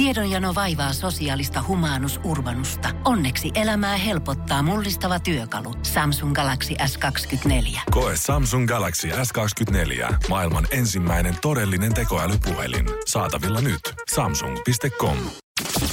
Tiedonjano vaivaa sosiaalista humanus urbanusta. Onneksi elämää helpottaa mullistava työkalu. Samsung Galaxy S24. Koe Samsung Galaxy S24. Maailman ensimmäinen todellinen tekoälypuhelin. Saatavilla nyt. Samsung.com.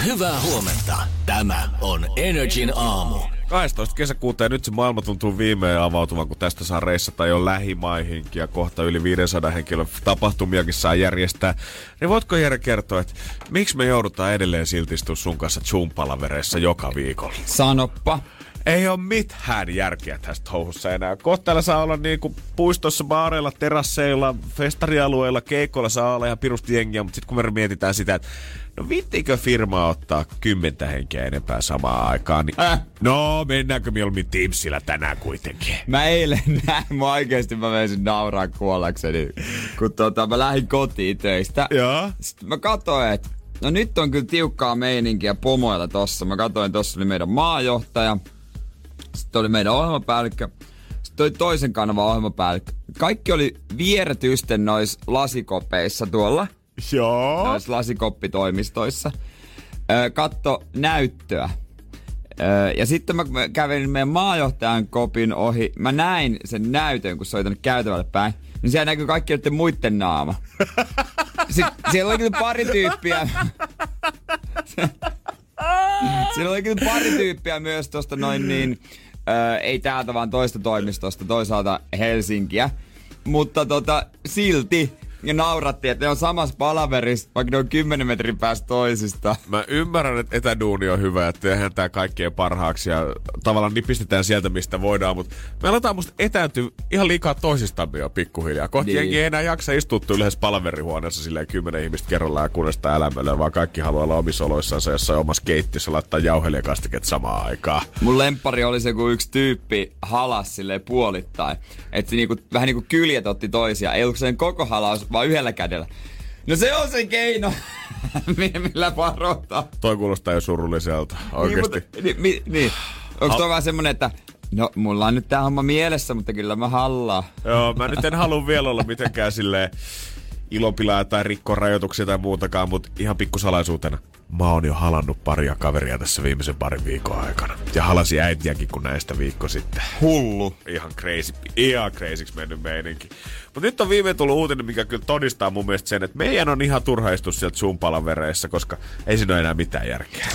Hyvää huomenta. Tämä on Energin aamu. 12. kesäkuuta ja nyt se maailma tuntuu viimein avautuvan, kun tästä saa reissata jo lähimaihinkin ja kohta yli 500 henkilön tapahtumiakin saa järjestää. Niin voitko Jere kertoa, että miksi me joudutaan edelleen siltistua sun kanssa Zoom-palavereissa joka viikolla? Sanoppa. Ei ole mitään järkeä tästä touhussa enää. Kohta täällä saa olla niinku puistossa, baareilla, terasseilla, festarialueilla, keikoilla saa olla ihan pirusti jengiä, mutta sitten kun me mietitään sitä, että no vittikö firma ottaa kymmentä henkeä enempää samaan aikaan, niin Äh. no mennäänkö mieluummin Teamsillä tänään kuitenkin? Mä eilen näin, mä oikeesti mä menisin nauraa kuollakseni, kun tota, mä lähdin kotiin töistä. Joo. Sitten mä katsoin, että no nyt on kyllä tiukkaa meininkiä pomoilla tossa. Mä katsoin, tossa oli meidän maajohtaja, sitten oli meidän ohjelmapäällikkö, sitten oli toisen kanavan ohjelmapäällikkö. Kaikki oli vierretysten nois lasikopeissa tuolla, Joo. noissa lasikoppitoimistoissa. Öö, katto näyttöä. Öö, ja sitten mä kävelin meidän maajohtajan kopin ohi. Mä näin sen näytön, kun se oli tänne käytävälle päin. Niin siellä näkyy kaikki muiden naama. Sitten siellä oli kyllä pari tyyppiä. siellä oli kyllä pari tyyppiä myös tosta noin niin, öö, ei täältä vaan toista toimistosta, toisaalta Helsinkiä. Mutta tota, silti ja naurattiin, että ne on samassa palaverissa, vaikka ne on 10 metrin päästä toisista. Mä ymmärrän, että etäduuni on hyvä, että tehdään tää kaikkien parhaaksi ja tavallaan nipistetään sieltä, mistä voidaan, mutta me aletaan musta etääntyä ihan liikaa toisistamme jo pikkuhiljaa. Kohti Niin. jengi ei enää jaksa istuttua yhdessä palaverihuoneessa silleen kymmenen ihmistä kerrallaan ja kuunnella elämällä, vaan kaikki haluaa olla omissa oloissansa jossain omassa keittiössä laittaa jauhelijakastikет samaan aikaan. Mun lempari oli se, kun yksi tyyppi halas silleen puolittain. Että se niinku, vähän niinku kyljet otti toisia. Ei ollut sen koko halaus, vaan yhdellä kädellä. No se on se keino, millä varoittaa. Toi kuulostaa jo surulliselta, oikeesti. Niin, mutta, niin, niin, niin. Onko toi vähän semmonen, että no mulla on nyt tää homma mielessä, mutta kyllä mä hallaan. Joo, mä nyt en halua vielä olla mitenkään silleen ilopilaa tai rikkoa rajoituksia tai muutakaan, mutta ihan pikkusalaisuutena. Mä oon jo halannut paria kaveria tässä viimeisen parin viikon aikana. Ja halasi äitiäkin kun näistä viikko sitten. Hullu. Ihan crazy, ihan crazyksi mennyt meininki. Mutta nyt on viimein tullut uutinen, mikä kyllä todistaa mun mielestä sen, että meidän on ihan turha istua sieltä Zoom-palavereissa, koska ei siinä ole enää mitään järkeä.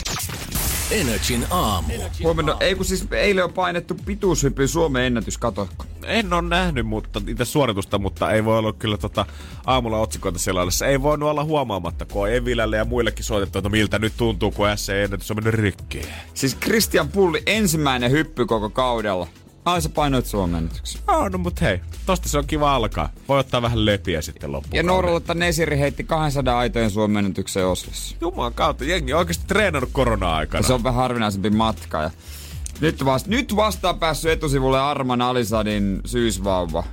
Energin aamu. Huomenna, ei kun siis eilen on painettu pituushyppy Suomen ennätys, katokko. En ole nähnyt mutta, itse suoritusta, mutta ei voi olla kyllä tota, aamulla otsikoita sellaisessa. Ei voinut olla huomaamatta, kun on Evilälle ja muillekin soitettu, että miltä nyt tuntuu, kun SC-ennätys on mennyt rikkiin. Siis Christian Pulli ensimmäinen hyppy koko kaudella. Ai sä painoit Suomen. Oh, no mut hei, tosta se on kiva alkaa. Voi ottaa vähän lepiä sitten loppuun. Ja Norlotta Nesiri heitti 200 aitojen Suomen ennätyksen Oslossa. Jumalan kautta, jengi on oikeasti treenannut korona-aikana. Ja se on vähän harvinaisempi matka. Ja nyt, vasta, nyt vasta on päässyt etusivulle Arman Alisadin syysvauva.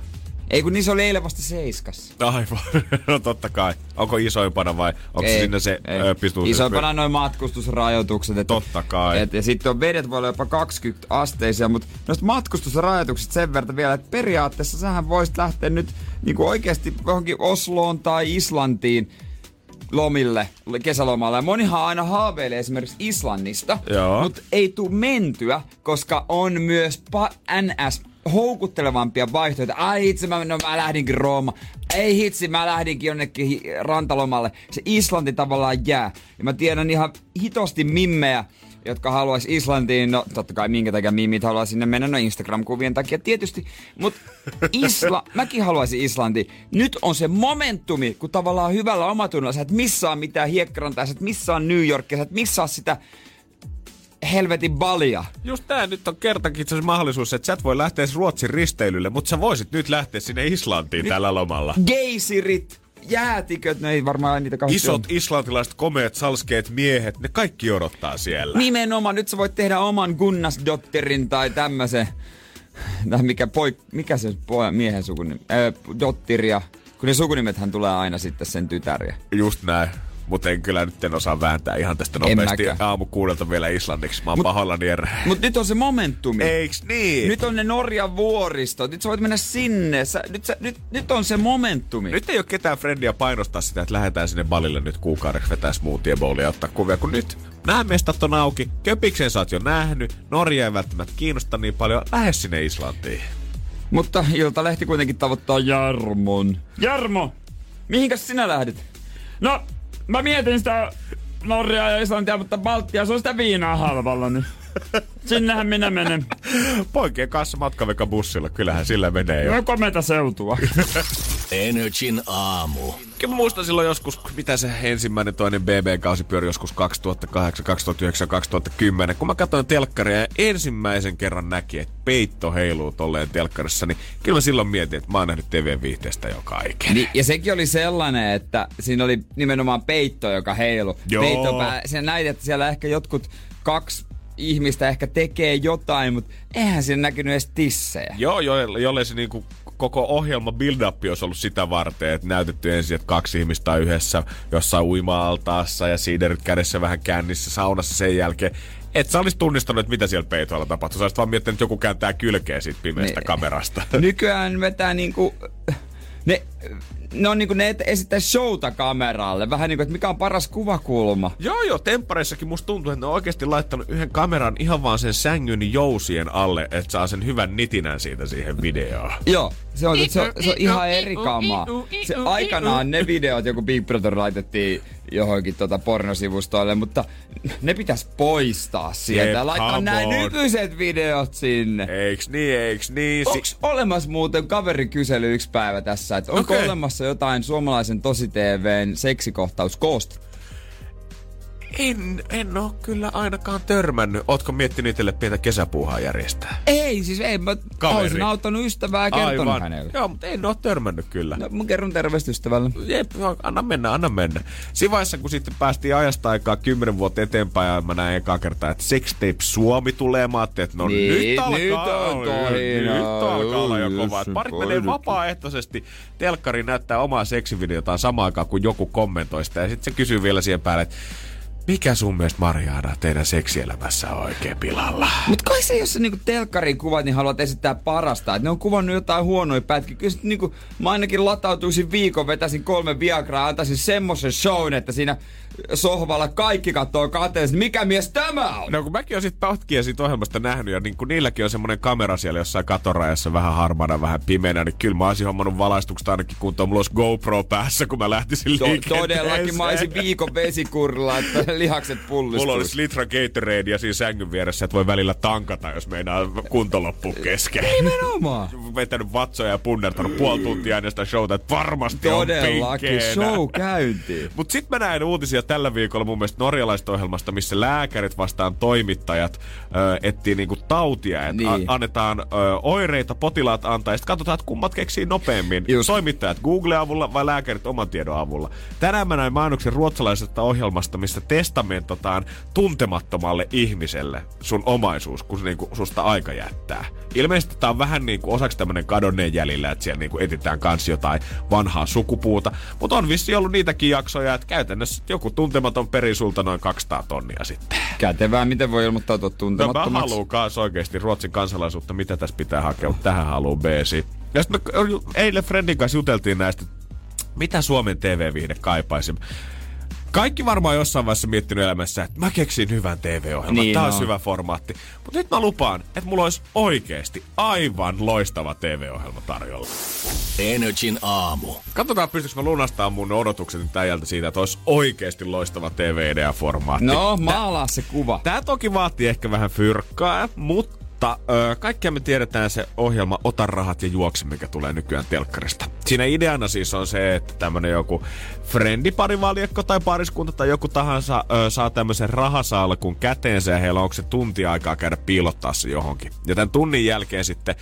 Ei kun niin se oli eilen vasta seiskas. Aivan, no totta kai. Onko isoimpana vai onko se sinne se ö, pistuu? Isoimpana noin matkustusrajoitukset. Et, Totta kai. Et, ja sitten on vedet voi olla jopa 20 asteisia, mutta noista matkustusrajoituksista sen verran vielä, että periaatteessa sähän voisit lähteä nyt niin kuin oikeasti johonkin Osloon tai Islantiin lomille, kesälomalle. Ja monihan aina haaveilee esimerkiksi Islannista, mutta ei tuu mentyä, koska on myös pa- NS houkuttelevampia vaihtoehtoja. Ai itse mä, no, mä lähdinkin Rooma. Ei hitsi, mä lähdinkin jonnekin rantalomalle. Se Islanti tavallaan jää. Ja mä tiedän ihan hitosti mimmejä, jotka haluais Islantiin, no totta kai minkä takia mimit haluaa sinne mennä, no Instagram-kuvien takia tietysti, mutta Isla, mäkin haluaisin Islantiin. Nyt on se momentumi, kun tavallaan hyvällä omatunnolla sä et missaa mitään hiekkarantaa, sä et missaa New Yorkia, sä et missaa sitä helvetin balia. Just tää nyt on kertakin asiassa mahdollisuus, että sä et voi lähteä Ruotsin risteilylle, mutta sä voisit nyt lähteä sinne Islantiin tällä lomalla. Geisirit, jäätiköt, ne ei varmaan niitä kauheasti Isot ole. islantilaiset komeat salskeet miehet, ne kaikki odottaa siellä. Nimenomaan, nyt sä voit tehdä oman Gunnasdotterin tai tämmöisen, tai mikä, poik, mikä se pojan, miehen sukunimi, öö, Dottiria, kun ne sukunimethän tulee aina sitten sen tytäriä. Just näin. Mutta en kyllä nyt en osaa vääntää ihan tästä nopeasti aamu kuudelta vielä islanniksi. Mä oon Mut- pahoillani erä. Mut nyt on se momentumi. Eiks niin? Nyt on ne Norjan vuoristot. Nyt sä voit mennä sinne. Sä, nyt, sä, nyt, nyt on se momentumi. Nyt ei ole ketään frendiä painostaa sitä, että lähdetään sinne balille nyt kuukaudeksi vetää smoothie bowlia ja ottaa kuvia, kun nyt nämä mestat on auki, Köpiksen sä oot jo nähnyt, Norja ei välttämättä kiinnosta niin paljon, lähde sinne Islantiin. Mutta Iltalehti kuitenkin tavoittaa Jarmon. Jarmo! Mihinkäs sinä lähdit? No, mä mietin sitä Norjaa ja Islantia, mutta Baltia, se on sitä viinaa halvalla nyt. Sinnehän minä menen. Poikien kanssa matkaveka bussilla, kyllähän sillä menee jo. No komeita seutua. Energin aamu. Kyllä mä muistan silloin joskus, mitä se ensimmäinen toinen BB-kausi pyöri joskus 2008, 2009, 2010. Kun mä katsoin telkkaria ja ensimmäisen kerran näki, että peitto heiluu tolleen telkkarissa, niin kyllä mä silloin mietin, että mä oon nähnyt TV-viihteestä jo kaiken. Niin, ja sekin oli sellainen, että siinä oli nimenomaan peitto, joka heilu. Joo. Peitto pää, se näit, että siellä ehkä jotkut kaksi ihmistä ehkä tekee jotain, mutta eihän siinä näkynyt edes tissejä. Joo, jo, jollei se niinku koko ohjelma build-up olisi ollut sitä varten, että näytetty ensin, että kaksi ihmistä on yhdessä jossain uima-altaassa ja siiderit kädessä vähän kännissä saunassa sen jälkeen. Et sä olisi tunnistanut, että mitä siellä peitoilla tapahtuu. Sä olisit vaan miettinyt, että joku kääntää kylkeä siitä pimeästä Niin. kamerasta. Nykyään vetää niinku... Ne, ne on niinku ne et- esittää showta kameralle. Vähän niinku, että mikä on paras kuvakulma. Joo, joo, temppareissakin musta tuntuu, että ne on oikeasti laittanut yhden kameran ihan vaan sen sängyn jousien alle, että saa sen hyvän nitinän siitä siihen videoon. Joo, se on, se on, se on ihan eri kamaa. Se aikanaan ne videot, joku Big Brother laitettiin johonkin tota pornosivustoille, mutta ne pitäisi poistaa sieltä Jep, laittaa nämä nykyiset videot sinne. Eiks niin, eiks niin? Si- Onks olemassa muuten kaveri kysely yksi päivä tässä, että onko Okei. olemassa jotain suomalaisen tosi TVn seksikohtaus koosta? En, en oo kyllä ainakaan törmännyt. Ootko miettinyt itselle pientä kesäpuuhaa järjestää? Ei, siis ei. Mä Kaveri. olisin auttanut ystävää ja kertonut Aivan. hänelle. Joo, mutta en oo törmännyt kyllä. No, mä kerron terveistä ystävälle. Jep, anna mennä, anna mennä. Siinä vaiheessa, kun sitten päästiin ajasta aikaa kymmenen vuotta eteenpäin ja mä näin ekaa kertaa, että Sextape Suomi tulee, mä ajattelin, että no Niin, nyt alkaa, nyt on tohinaa. nyt alkaa olla jo kovaa. Yes, Parit menee vapaaehtoisesti, telkkari näyttää omaa seksivideotaan samaan aikaan, kun joku kommentoi sitä ja sitten se kysyy vielä siihen päälle, että mikä sun mielestä Mariana teidän seksielämässä on oikein pilalla? Mutta kai se, jos sä niinku telkkarin kuvat, niin haluat esittää parasta. Et ne on kuvannut jotain huonoja pätkiä. Kyllä sit niinku, mä ainakin latautuisin viikon, vetäisin kolme viagraa, antaisin semmoisen shown, että siinä sohvalla kaikki kattoo kateellisesti. Mikä mies tämä on? No kun mäkin olen sit pätkiä siitä ohjelmasta nähnyt ja niin kun niilläkin on semmonen kamera siellä jossain katorajassa vähän harmaana, vähän pimeänä, niin kyllä mä olisin hommannut valaistukset ainakin kuntoon. Mulla olisi GoPro päässä, kun mä lähtisin To- liikenteeseen. todellakin mä olisin viikon vesikurilla, että lihakset Mulla pullistuisi. olisi litra Gatorade ja siinä sängyn vieressä, että voi välillä tankata, jos meinaa kunto loppuu kesken. Nimenomaan. Vetänyt vatsoja ja punnertanut puoli tuntia ennen sitä showta, että varmasti on Todellakin pinkkeenä. show käyntiin. Mutta sitten mä näin uutisia tällä viikolla mun mielestä norjalaista ohjelmasta, missä lääkärit vastaan toimittajat ö, etsii niinku tautia. Et Niin. annetaan ö, oireita, potilaat antaa ja sitten katsotaan, että kummat keksii nopeammin. Just. Toimittajat Google-avulla vai lääkärit oman tiedon avulla. Tänään mä näin mainoksen ruotsalaisesta ohjelmasta, missä testamentotaan tuntemattomalle ihmiselle sun omaisuus, kun se niinku susta aika jättää. Ilmeisesti tää on vähän niinku osaksi tämmönen kadonneen jäljillä, että siellä niinku etsitään kans jotain vanhaa sukupuuta. Mutta on vissi ollut niitäkin jaksoja, että käytännössä joku tuntematon peri sulta noin 200 tonnia sitten. Kätevää, miten voi ilmoittautua No mä tuntemattomaksi. haluun kans oikeesti Ruotsin kansalaisuutta, mitä tässä pitää hakea, mutta tähän haluu BC. Ja sitten eilen Fredin kanssa juteltiin näistä, mitä Suomen TV-viihde kaipaisi. Kaikki varmaan jossain vaiheessa miettinyt elämässä, että mä keksin hyvän TV-ohjelman, Niin tää olisi on. hyvä formaatti. Mutta nyt mä lupaan, että mulla olisi oikeesti aivan loistava TV-ohjelma tarjolla. Energin aamu. Katsotaan, pystyykö mä lunastamaan mun odotukset nyt äijältä siitä, että olisi oikeesti loistava TV-idea-formaatti. No, maalaa se kuva. Tää toki vaatii ehkä vähän fyrkkaa, mutta ö, kaikkia me tiedetään se ohjelma Ota rahat ja juokse, mikä tulee nykyään telkkarista. Siinä ideana siis on se, että tämmönen joku friendiparivaljakko tai pariskunta tai joku tahansa ö, saa tämmöisen rahasalkun käteensä ja heillä onko se tunti aikaa käydä piilottaa se johonkin. Ja tämän tunnin jälkeen sitten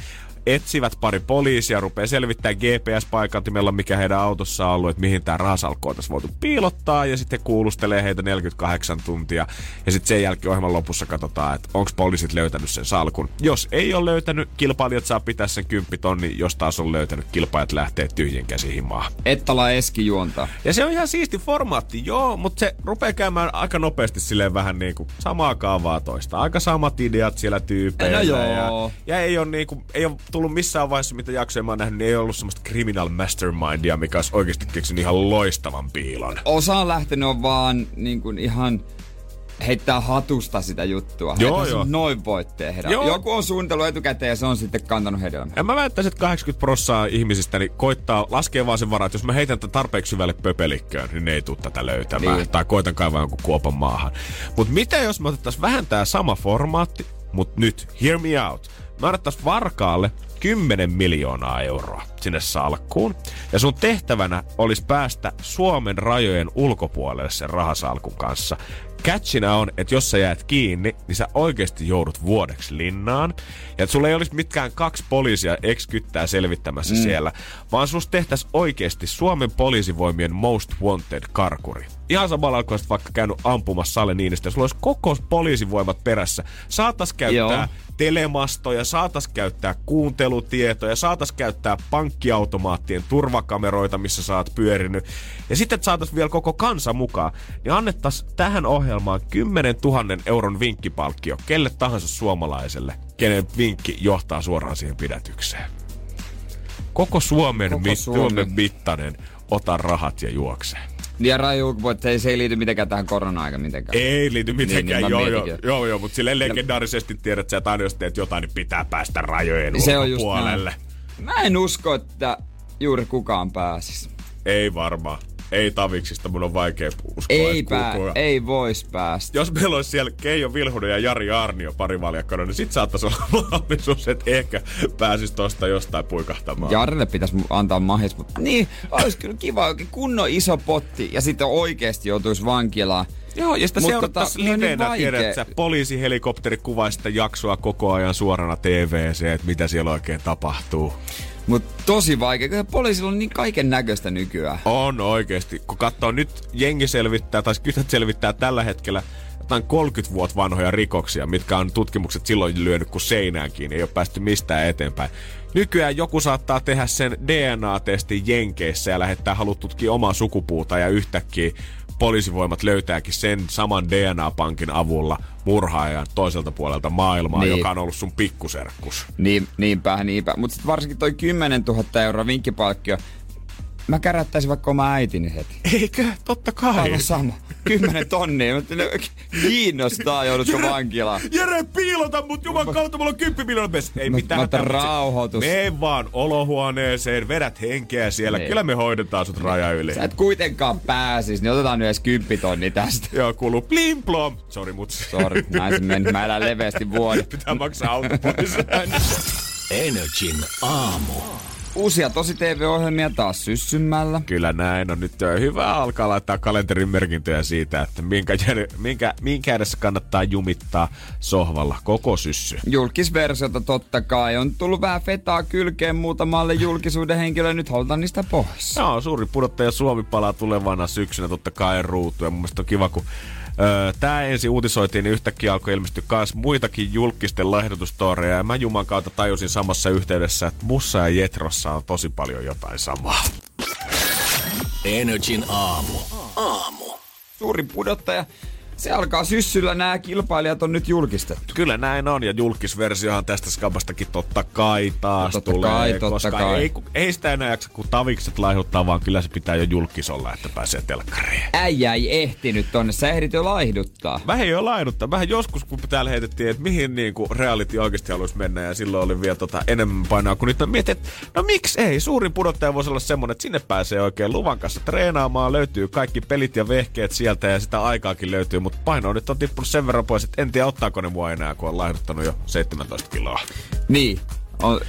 etsivät pari poliisia, rupeaa selvittää GPS-paikantimella, mikä heidän autossa on ollut, että mihin tämä rahasalkku on tässä voitu piilottaa, ja sitten kuulustelee heitä 48 tuntia, ja sitten sen jälkeen ohjelman lopussa katsotaan, että onko poliisit löytänyt sen salkun. Jos ei ole löytänyt, kilpailijat saa pitää sen kymppitonni, jos taas on löytänyt, kilpailijat lähtee tyhjien käsiin himaan. Ettala Eski juontaa. Ja se on ihan siisti formaatti, joo, mutta se rupeaa käymään aika nopeasti silleen vähän niin kuin samaa kaavaa toista. Aika samat ideat siellä tyypeillä. No joo. Ja, ja ei, ole niin kuin, ei ole tullut missään vaiheessa, mitä jaksoja mä oon nähnyt, niin ei ollut semmoista criminal mastermindia, mikä olisi oikeasti keksinyt ihan loistavan piilon. Osa on lähtenyt on vaan niin kuin ihan heittää hatusta sitä juttua. Joo, joo. Noin voi tehdä. Joo. Joku on suunnitellut etukäteen ja se on sitten kantanut hedelmää. Ja mä väittäisin, että 80 prossaa ihmisistä niin koittaa laskea vaan sen varaa, että jos mä heitän tätä tarpeeksi syvälle pöpelikköön, niin ne ei tule tätä löytämään. Niin. Tai koitan kaivaa jonkun kuopan maahan. Mutta mitä jos me otettaisiin vähän tää sama formaatti, mutta nyt, hear me out. Annettaisiin Varkaalle 10 miljoonaa euroa sinne salkkuun. Ja sun tehtävänä olisi päästä Suomen rajojen ulkopuolelle sen rahasalkun kanssa. Catchina on, että jos sä jäät kiinni, niin sä oikeasti joudut vuodeksi linnaan. Ja että sulla ei olisi mitkään kaksi poliisia ekskyttää selvittämässä mm. siellä, vaan sus tehtäis oikeasti Suomen poliisivoimien most wanted karkuri. Ihan samalla kun vaikka käynyt ampumassa Salle Niinistä, sulla olisi koko poliisivoimat perässä. Saatas käyttää Joo. Telemastoja, saatas käyttää kuuntelutietoja, saatas käyttää pankkiautomaattien turvakameroita, missä sä oot pyörinyt. Ja sitten saatas vielä koko kansa mukaan, niin annettas tähän ohjelmaan 10 000 euron vinkkipalkkio kelle tahansa suomalaiselle, kenen vinkki johtaa suoraan siihen pidätykseen. Koko Suomen, Koko mit, Suomen. Suomen mittainen, ota rahat ja juokse. Ja raju, että ei- se ei liity mitenkään tähän korona-aikaan mitenkään. Ei liity mitenkään, Niin, niin mä joo, joo, mietinkin. joo, joo, mutta silleen legendaarisesti tiedät, sä, että aina jos teet jotain, niin pitää päästä rajojen Se on just ulkopuolelle. näin. Mä en usko, että juuri kukaan pääsis. Ei varmaan. Ei taviksista, mun on vaikea uskoa. Ei, että pää, ei vois päästä. Jos meillä olisi siellä Keijo Vilhunen ja Jari Arnio parivaljakkona, niin sit saattaisi olla mahdollisuus, että ehkä pääsis tosta jostain puikahtamaan. Jarille pitäisi antaa mahis, mutta niin, olisi kyllä kiva oikein kunnon iso potti ja sitten oikeesti joutuisi vankilaan. Joo, ja sitä seurattaisiin tota, no niin sä, poliisihelikopteri kuvaa sitä jaksoa koko ajan suorana TVC, että mitä siellä oikein tapahtuu. Mutta tosi vaikea, koska poliisilla on niin kaiken näköistä nykyään. On oikeesti. Kun katsoo nyt, jengi selvittää, tai kytät selvittää tällä hetkellä jotain 30 vuotta vanhoja rikoksia, mitkä on tutkimukset silloin lyönyt kuin seinään kiinni, ei ole päästy mistään eteenpäin. Nykyään joku saattaa tehdä sen DNA-testin Jenkeissä ja lähettää halut tutkia omaa sukupuuta ja yhtäkkiä poliisivoimat löytääkin sen saman DNA-pankin avulla murhaajan toiselta puolelta maailmaa, Niin. joka on ollut sun pikkuserkkus. Niin, niinpä, niinpä. Mutta varsinkin toi 10 000 euroa vinkkipalkkio. Mä kärättäisin vaikka oma äitini heti. Eikö? Totta kai. Aivan sama. 10 tonnia. Kiinnostaa, joudutko vankilaan. Jere, piilota mut juman kautta, mulla on 10 miljoonaa pes. Ei Mä- mitään. mä rauhoitus. Mene vaan olohuoneeseen, vedät henkeä siellä. Niin. Kyllä me hoidetaan sut raja yli. Sä et kuitenkaan pääsis, niin otetaan nyt edes 10 tonni tästä. Joo, kuuluu plim plom. Sori mut. Sori, näin se meni. Mä elän leveästi vuoden. Pitää maksaa auto pois. Energin aamu. Uusia tosi TV-ohjelmia taas syssymällä. Kyllä näin on. Nyt on hyvä alkaa laittaa kalenterin merkintöjä siitä, että minkä, minkä, minkä edessä kannattaa jumittaa sohvalla koko syssy. Julkisversiota totta kai. On tullut vähän fetaa kylkeen muutamalle julkisuuden henkilölle. Nyt halutaan niistä pois. Joo, suuri pudottaja Suomi palaa tulevana syksynä totta kai ruutuun. Ja mun mielestä on kiva, kun öö, tää ensin uutisoitiin, niin yhtäkkiä alkoi ilmestyä myös muitakin julkisten laihdutustoreja. Ja mä Juman kautta tajusin samassa yhteydessä, että Mussa ja Jetrossa on tosi paljon jotain samaa. Energin aamu. Aamu. Suuri pudottaja. Se alkaa syssyllä. Nämä kilpailijat on nyt julkistettu. Kyllä näin on, ja julkisversiohan tästä skabastakin totta kai taas Totta tulee, kai, totta koska kai. Ei, ei sitä enää jaksa, kun tavikset laihuttaa, vaan kyllä se pitää jo julkis olla, että pääsee telkkariin. Äijä ei ehtinyt tonne. Sä ehdit jo laihduttaa. Vähän ei ole lainutta. Vähän joskus, kun täällä heitettiin, että mihin niin kuin reality oikeasti haluaisi mennä, ja silloin oli vielä tota enemmän painoa, kun nyt mä mietin, että no miksi ei? Suurin pudottaja voisi olla semmonen, että sinne pääsee oikein luvan kanssa treenaamaan, löytyy kaikki pelit ja vehkeet sieltä, ja sitä aikaakin löytyy, mutta paino nyt on tippunut sen verran pois, että en tiedä ottaako ne mua enää, kun on laihduttanut jo 17 kiloa. Niin. on,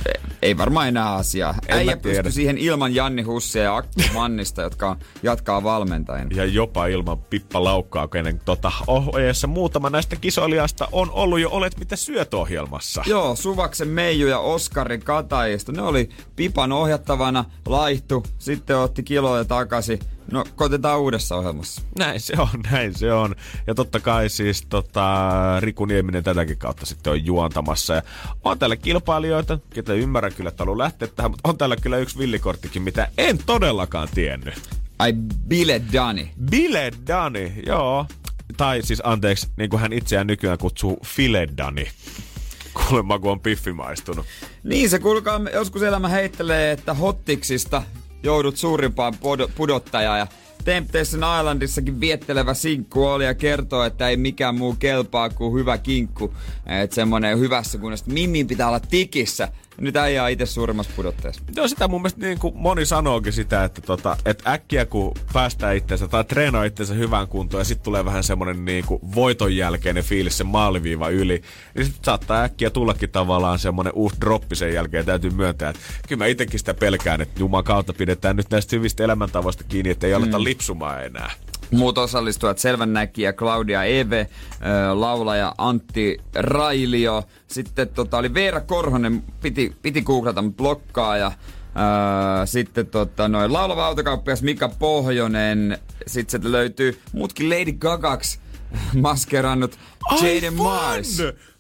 ei varmaan enää asiaa. En Äijä pystyi siihen ilman Janni Hussia ja Akku Mannista, jotka jatkaa valmentajina. Ja jopa ilman Pippa Laukkaa, kenen tota, ohjeessa muutama näistä kisoilijasta on ollut jo Olet mitä syöt ohjelmassa. Joo, Suvaksen Meiju ja Oskari Katajista. Ne oli Pipan ohjattavana, laihtu, sitten otti kiloja takaisin. No, koitetaan uudessa ohjelmassa. Näin se on, näin se on. Ja totta kai siis tota, Riku Nieminen tätäkin kautta sitten on juontamassa. Ja on täällä kilpailijoita, ketä ymmärrän kyllä, että haluan lähteä tähän, mutta on täällä kyllä yksi villikorttikin, mitä en todellakaan tiennyt. Ai, Bile Dani. Bile Dani, joo. Tai siis anteeksi, niin kuin hän itseään nykyään kutsuu File Dani. Kuulemma, kun on piffi maistunut. Niin se kuulkaa, joskus elämä heittelee, että hottiksista joudut suurimpaan pod- pudottajaan ja Temptation Islandissakin viettelevä sinkku oli ja kertoo, että ei mikään muu kelpaa kuin hyvä kinkku. Että semmonen hyvässä kunnossa, Mimmin pitää olla tikissä. Nyt äijä on itse suurimmassa pudotteessa. Joo, sitä mun mielestä niin kuin moni sanookin sitä, että, tota, että äkkiä kun päästään itseensä tai treenaa itseensä hyvään kuntoon ja sitten tulee vähän semmoinen niin kuin voiton jälkeinen fiilis sen maaliviiva yli, niin sitten saattaa äkkiä tullakin tavallaan semmoinen uh droppi sen jälkeen. Täytyy myöntää, että kyllä mä itsekin sitä pelkään, että Juman kautta pidetään nyt näistä hyvistä elämäntavoista kiinni, että ei aleta mm. lipsumaan enää. Muut osallistujat Selvännäkijä, Claudia Eve, laulaja Antti Railio. Sitten tota, oli Veera Korhonen, piti, piti googlata, mutta blokkaa. Ja, sitten tota, noin laulava autokauppias Mika Pohjonen. Sitten sieltä löytyy muutkin Lady Gagaksi maskerannut Jaden Mars.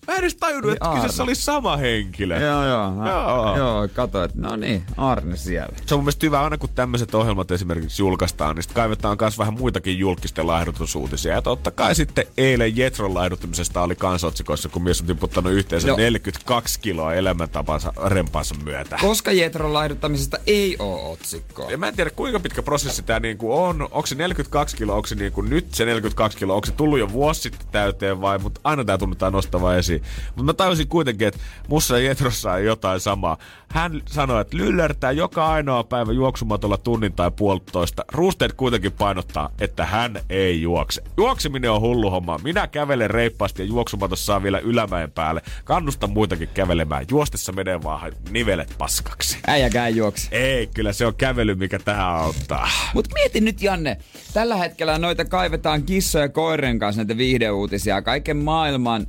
Mä en edes tajunnut, että Niin, kyseessä oli sama henkilö. Joo, joo. Mä, Joo. joo, kato, että no niin, Arne siellä. Se on mun mielestä hyvä aina, kun tämmöiset ohjelmat esimerkiksi julkaistaan, niin sit kaivetaan myös vähän muitakin julkisten laihdutusuutisia. Ja totta kai sitten eilen Jetron laihduttamisesta oli kansotsikoissa, kun mies on tiputtanut yhteensä Joo. 42 kiloa elämäntapansa rempaansa myötä. Koska Jetron laihduttamisesta ei oo otsikkoa. Ja mä en tiedä, kuinka pitkä prosessi tämä niinku on. Onko se 42 kiloa, onko se niinku nyt se 42 kiloa, onko se tullut jo vuosi sitten täyteen vai, mutta aina tää tunnutaan nostava esiin. Mutta mä tajusin kuitenkin, että mussa ja Jetrossa on jotain samaa. Hän sanoi, että lyllärtää joka ainoa päivä juoksumatolla tunnin tai puolitoista. Rusteet kuitenkin painottaa, että hän ei juokse. Juokseminen on hullu homma. Minä kävelen reippaasti ja juoksumatossa saa vielä ylämäen päälle. Kannustan muitakin kävelemään. Juostessa menee vaan nivelet paskaksi. Äijäkään juoksi. Ei, kyllä se on kävely, mikä tähän auttaa. Mut mieti nyt Janne, tällä hetkellä noita kaivetaan kissoja ja koirien kanssa näitä viihdeuutisia. Kaiken maailman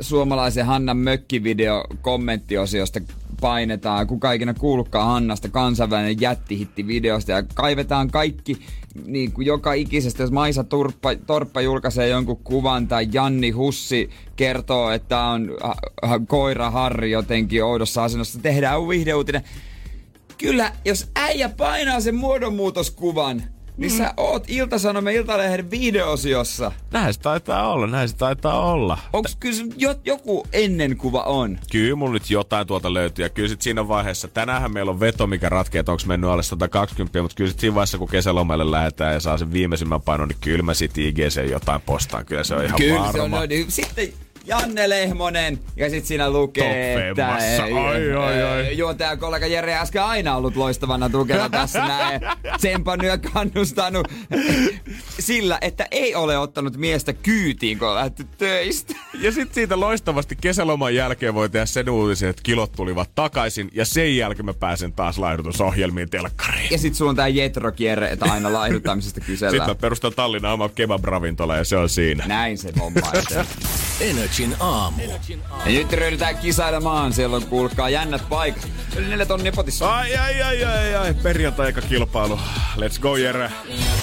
suomalaisen Hannan mökkivideo kommenttiosiosta painetaan. Kuka ikinä kuullutkaan Hannasta kansainvälinen jättihitti videosta. Ja kaivetaan kaikki niin kuin joka ikisestä, jos Maisa Turppa, Torppa julkaisee jonkun kuvan tai Janni Hussi kertoo, että on ha, koira Harri jotenkin oudossa asennossa, tehdään viihdeuutinen. Kyllä, jos äijä painaa sen muodonmuutoskuvan, niin Mm. sä oot Ilta-Sanomen Iltalehden videosiossa. Näin se taitaa olla, näin se taitaa olla. Onks kyllä se jo, joku ennenkuva on? Kyllä mulla nyt jotain tuolta löytyy. Ja kyllä sit siinä vaiheessa, tänäänhän meillä on veto, mikä ratkee, että onko mennyt alle 120, mutta kyllä sit siinä vaiheessa, kun kesälomalle lähdetään ja saa sen viimeisimmän painon, niin kyllä mä sit IGC jotain postaan. Kyllä se on ihan kyllä varma. se on noin. Niin Sitten Janne Lehmonen ja sit siinä lukee, että femmassa. Ai, ai, ai. juontaja kollega Jere äsken aina ollut loistavana tukena tässä näin. Tsempannut ja kannustanut sillä, että ei ole ottanut miestä kyytiin, kun on lähty töistä. Ja sitten siitä loistavasti kesäloman jälkeen voi tehdä sen uutisen, että kilot tulivat takaisin. Ja sen jälkeen mä pääsen taas laihdutusohjelmiin telkkariin. Ja sit sulla on tää Jetro-kierre, että aina laihduttamisesta Sitten kysellään. mä perustan Tallinnan oma kebab-ravintola ja se on siinä. Näin se homma. Energin aamu. Ja nyt ryhdytään kisailemaan. Siellä on kuulkaa jännät paikat. Yli neljä tonnia potissa. Ai, ai, ai, ai, ai. Perjantai kilpailu. Let's go, Jere.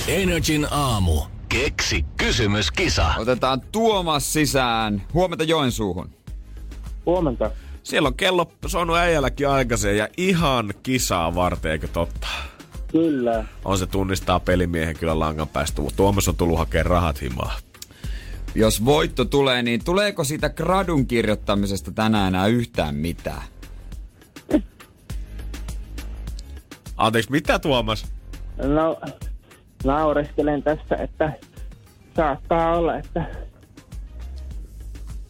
Energin aamu. Keksi kysymyskisa. Otetaan Tuomas sisään. Huomenta Joensuuhun. Huomenta. Siellä on kello soinut äijälläkin aikaisen ja ihan kisaa varten, eikö totta? Kyllä. On se tunnistaa pelimiehen kyllä langan päästä. Tuomas on tullut hakemaan rahat himaa. Jos voitto tulee, niin tuleeko siitä gradun kirjoittamisesta tänään enää yhtään mitään? Anteeksi, mitä Tuomas? No, naureskelen tässä, että saattaa olla, että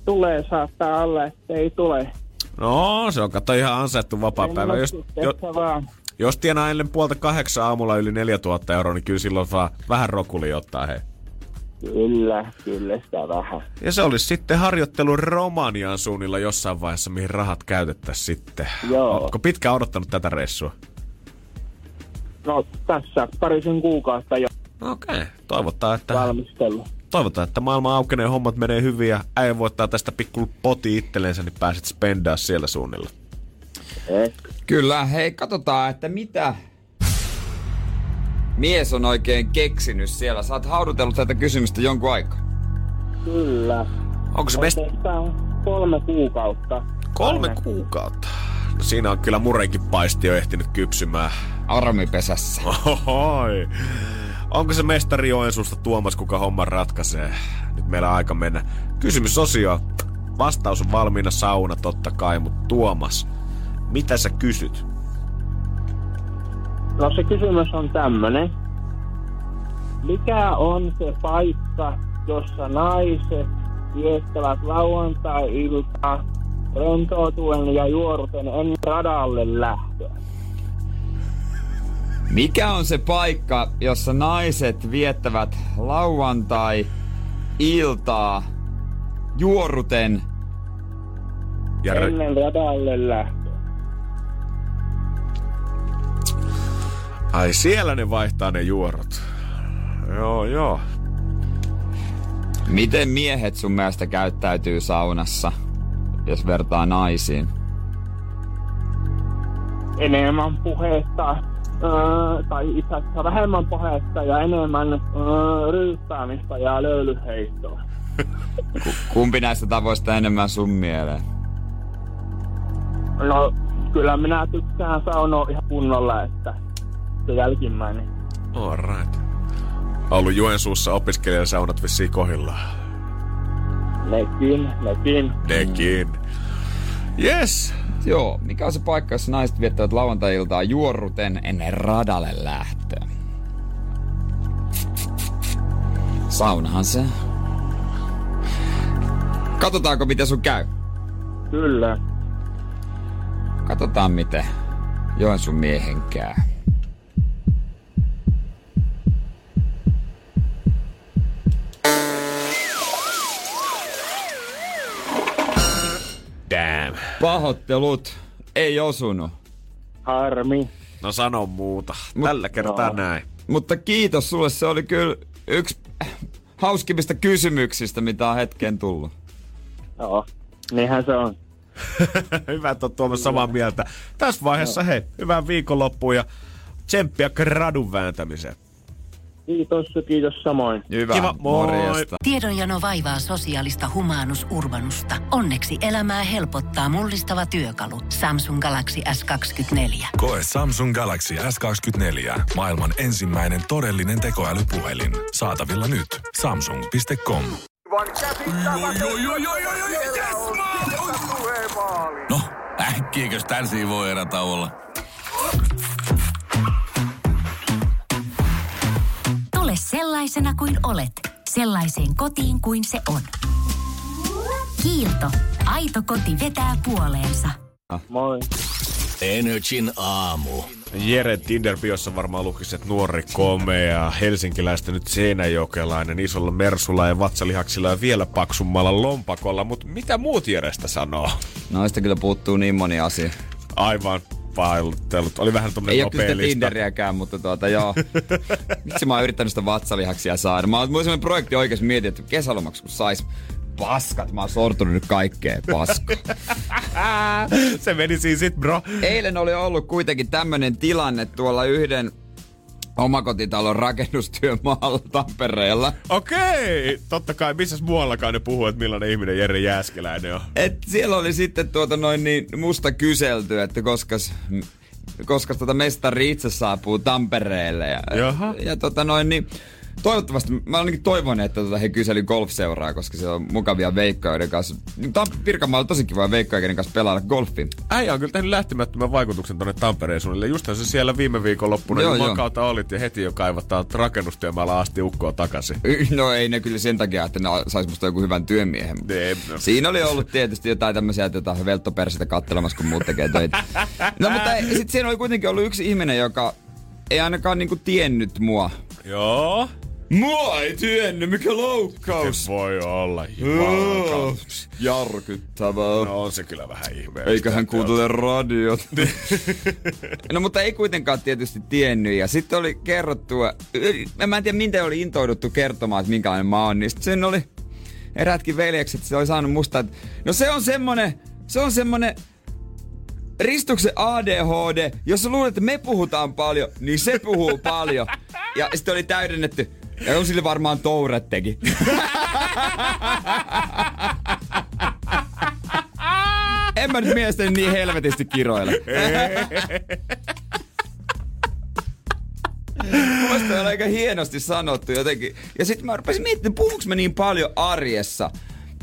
tulee, saattaa olla, että ei tule. No, se on kato ihan ansaittu vapaa-päivä. Jos, jo, jos tienaa ennen puolta kahdeksan aamulla yli 4000 euroa, niin kyllä silloin saa vähän rokuli ottaa hei. Kyllä, kyllä sitä vähän. Ja se olisi sitten harjoittelu Romanian suunnilla jossain vaiheessa, mihin rahat käytettäisiin sitten. Joo. Oletko pitkään odottanut tätä reissua? No tässä parisen kuukautta jo Okei. Okay. Toivotaan, että, valmistellut. toivotaan, että maailma aukenee, hommat menee hyvin ja äijä voittaa tästä pikku poti itsellensä, niin pääset spendaa siellä suunnilla. Eh, Kyllä, hei, katsotaan, että mitä mies on oikein keksinyt siellä. Sä oot haudutellut tätä kysymystä jonkun aikaa. kyllä. Onko se. Oikeastaan kolme kuukautta. kolme Aina. kuukautta? No siinä on kyllä murenkin paisti jo ehtinyt kypsymään. Armipesässä. Ohoi. Onko se mestari Joensuusta Tuomas, kuka homman ratkaisee? Nyt meillä on aika mennä. Kysymysosio. Vastaus on valmiina sauna totta kai, mutta Tuomas, mitä sä kysyt? No se kysymys on tämmönen. Mikä on se paikka, jossa naiset viettävät lauantai-iltaa rentoutuen ja juoruten ennen radalle lähtöä? Mikä on se paikka, jossa naiset viettävät lauantai-iltaa juoruten? Ja Ennen radalle lähtöä. Ai siellä ne vaihtaa ne juorot. Joo, joo. Miten miehet sun mielestä käyttäytyy saunassa, jos vertaa naisiin? Enemmän puhetta, öö, tai itse asiassa vähemmän puhetta ja enemmän öö, ryyppäämistä ja löylyheittoa. Kumpi näistä tavoista enemmän sun mieleen? No, kyllä minä tykkään saunoa ihan kunnolla, että se jälkimmäinen. Alright. Ollut Joensuussa opiskelijasaunat vissiin kohillaan. Nekin, nekin. Nekin. Yes. Joo, mikä on se paikka, jossa naiset viettävät lauantai-iltaa juorruten ennen radalle lähtöä? Saunahan se. Katsotaanko miten sun käy. Kyllä. Katsotaan miten Joensuun miehen käy. Pahoittelut. Ei osunut. Harmi. No sano muuta. Tällä kertaa no. näin. Mutta kiitos sulle. Se oli kyllä yksi hauskimmista kysymyksistä, mitä on hetkeen tullut. Joo, niinhän se on. Hyvä, että oot Tuomas samaa mieltä. Tässä vaiheessa hei, hyvää viikonloppua ja tsemppiä gradun vääntämiseen. Kiitos, kiitos samoin. Hyvä. Kiva, moi. Morjesta. Tiedonjano vaivaa sosiaalista humanus urbanusta. Onneksi elämää helpottaa mullistava työkalu. Samsung Galaxy S24. Koe Samsung Galaxy S24. Maailman ensimmäinen todellinen tekoälypuhelin. Saatavilla nyt. Samsung.com. No, äkkiäkös tän voi erä olla? Tule sellaisena kuin olet, sellaiseen kotiin kuin se on. Kiilto. Aito koti vetää puoleensa. Moi. Energin aamu. Jere Tinder-biossa varmaan lukisi, että nuori komea, helsinkiläistä nyt seinäjokelainen, isolla mersulla ja vatsalihaksilla ja vielä paksummalla lompakolla, mutta mitä muut Jerestä sanoo? Noista kyllä puuttuu niin moni asia. Aivan pailuttelut. Oli vähän Ei tommonen ole kyllä. Tinderiäkään, mutta tuota joo. Miksi mä oon yrittänyt sitä vatsalihaksia saada? Mä oon sellainen projekti oikeesti mietin, että kesälomaksi kun sais paskat, mä oon sortunut nyt kaikkeen pasko. Se meni siinä sit, bro. Eilen oli ollut kuitenkin tämmönen tilanne tuolla yhden omakotitalon rakennustyömaalla Tampereella. Okei, totta kai, missäs muuallakaan ne puhuu, että millainen ihminen Jere Jääskeläinen on. Et siellä oli sitten tuota noin niin musta kyselty, että koska koska tota mestari itse saapuu Tampereelle. Ja, Jaha. ja tota noin niin, toivottavasti, mä ainakin toivon, että tota he kyseli golfseuraa, koska se on mukavia veikkoja, joiden kanssa. Tämä on Pirkanmaalla tosi kiva veikkoja, joiden kanssa pelailla golfin. Äijä on kyllä tehnyt lähtemättömän vaikutuksen tonne Tampereen suunnille. Justhan se siellä viime viikon loppuna Joo, niin makauta olit ja heti jo kaivattaa rakennustyömaalla asti ukkoa takaisin. No ei ne kyllä sen takia, että ne sais musta joku hyvän työmiehen. Ne, no. Siinä oli ollut tietysti jotain tämmöisiä jotain velttoperseitä kattelemassa, kun muut tekee töitä. No mutta ei- sit siinä oli kuitenkin ollut yksi ihminen, joka ei ainakaan niinku tiennyt mua. Joo. Mua ei tiennyt, mikä loukkaus. Se voi olla jumalauta. Järkyttävää. No on se kyllä vähän ihmeellistä. Eiköhän kuuntele radiot. no mutta ei kuitenkaan tietysti tiennyt. Ja sitten oli kerrottu, mä en tiedä miten oli intouduttu kertomaan, että minkälainen mä oon. Niin sen oli eräätkin veljekset, se oli saanut musta, että no se on semmonen, se on semmonen Ristuksen ADHD, jos sä luulet, että me puhutaan paljon, niin se puhuu paljon. Ja sitten oli täydennetty. Ja on sille varmaan Tourettekin. en mä nyt mielestäni niin helvetisti kiroile. Mielestäni on aika hienosti sanottu jotenkin. Ja sitten mä rupesin miettimään, puhuks mä niin paljon arjessa.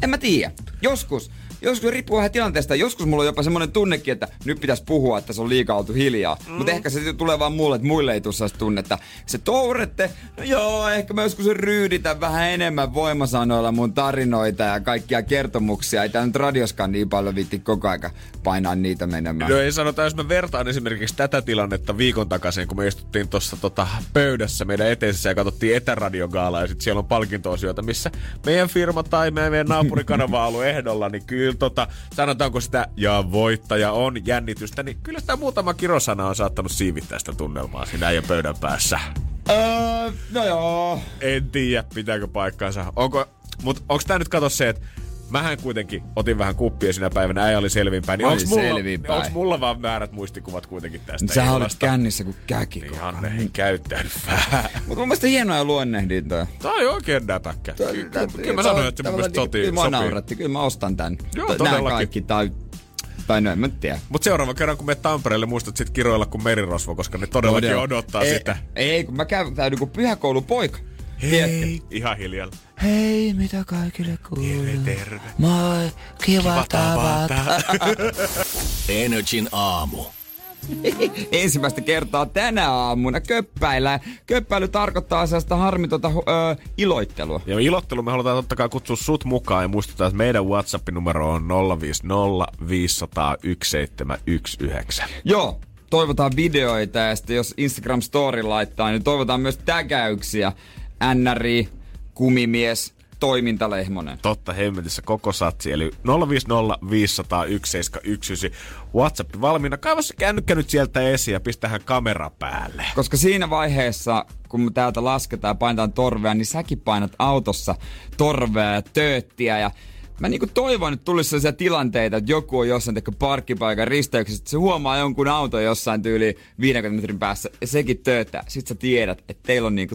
En mä tiedä. Joskus joskus riippuu vähän tilanteesta. Joskus mulla on jopa semmoinen tunnekin, että nyt pitäisi puhua, että se on liikaa oltu hiljaa. Mm. Mutta ehkä se tulee vaan mulle, että muille ei tule tunnetta. Se tourette, no joo, ehkä mä joskus ryyditän vähän enemmän voimasanoilla mun tarinoita ja kaikkia kertomuksia. Ei tää nyt radioskaan niin paljon viitti koko aika painaa niitä menemään. No ei sanota, jos mä vertaan esimerkiksi tätä tilannetta viikon takaisin, kun me istuttiin tuossa tota pöydässä meidän eteisessä ja katsottiin etäradiogaalaa ja sitten siellä on palkintoasioita, missä meidän firma tai meidän naapurikanava on ollut ehdolla, niin kyllä kyllä tota, sanotaanko sitä ja voittaja on jännitystä, niin kyllä sitä muutama kirosana on saattanut siivittää sitä tunnelmaa siinä äijän pöydän päässä. Öö, no joo. En tiedä, pitääkö paikkaansa. Onko, mut onks tää nyt kato se, että mähän kuitenkin otin vähän kuppia sinä päivänä, äijä oli selvinpäin. Niin onks mulla, selvinpäin. onks mulla vaan väärät muistikuvat kuitenkin tästä Sä olet kännissä kuin käki. Niin Janne ei käyttänyt vähän. Mutta mun mielestä hienoja luonnehdintoja. Tää on oikein näpäkkä. Kyllä mä sanoin, että mun mielestä sotii. Mä nauratti, kyllä mä ostan tän. Joo. Nämä kaikki tai tai no en mä tiedä. Mut seuraava kerran, kun me Tampereelle, muistat sit kiroilla kuin merirosvo, koska ne todellakin Todella. odottaa ei, sitä. Ei, kun mä käyn tää kuin pyhäkoulupoika. Hei. Ihan hiljalla. Hei, mitä kaikille kuuluu? Terve, terve. Moi, kiva, kiva tavata. Energin aamu. Ensimmäistä kertaa tänä aamuna köppäillään. Köppäily tarkoittaa sellaista harmitonta öö, iloittelua. Ja ilottelu me halutaan totta kai kutsua sut mukaan ja muistutaan, että meidän WhatsApp-numero on 050 500 1719. Joo, toivotaan videoita ja sitten jos Instagram Story laittaa, niin toivotaan myös tägäyksiä. NRI, kumimies, toimintalehmonen. Totta hemmetissä koko satsi, eli 050 WhatsApp valmiina. Kaiva se kännykkä nyt sieltä esiin ja pistähän kamera päälle. Koska siinä vaiheessa, kun me täältä lasketaan ja painetaan torvea, niin säkin painat autossa torvea ja tööttiä ja mä niinku toivon, että tulisi sellaisia tilanteita, että joku on jossain teko parkkipaikan risteyksessä, että se huomaa jonkun auton jossain tyyli 50 metrin päässä ja sekin tööttää. Sitten sä tiedät, että teillä on niinku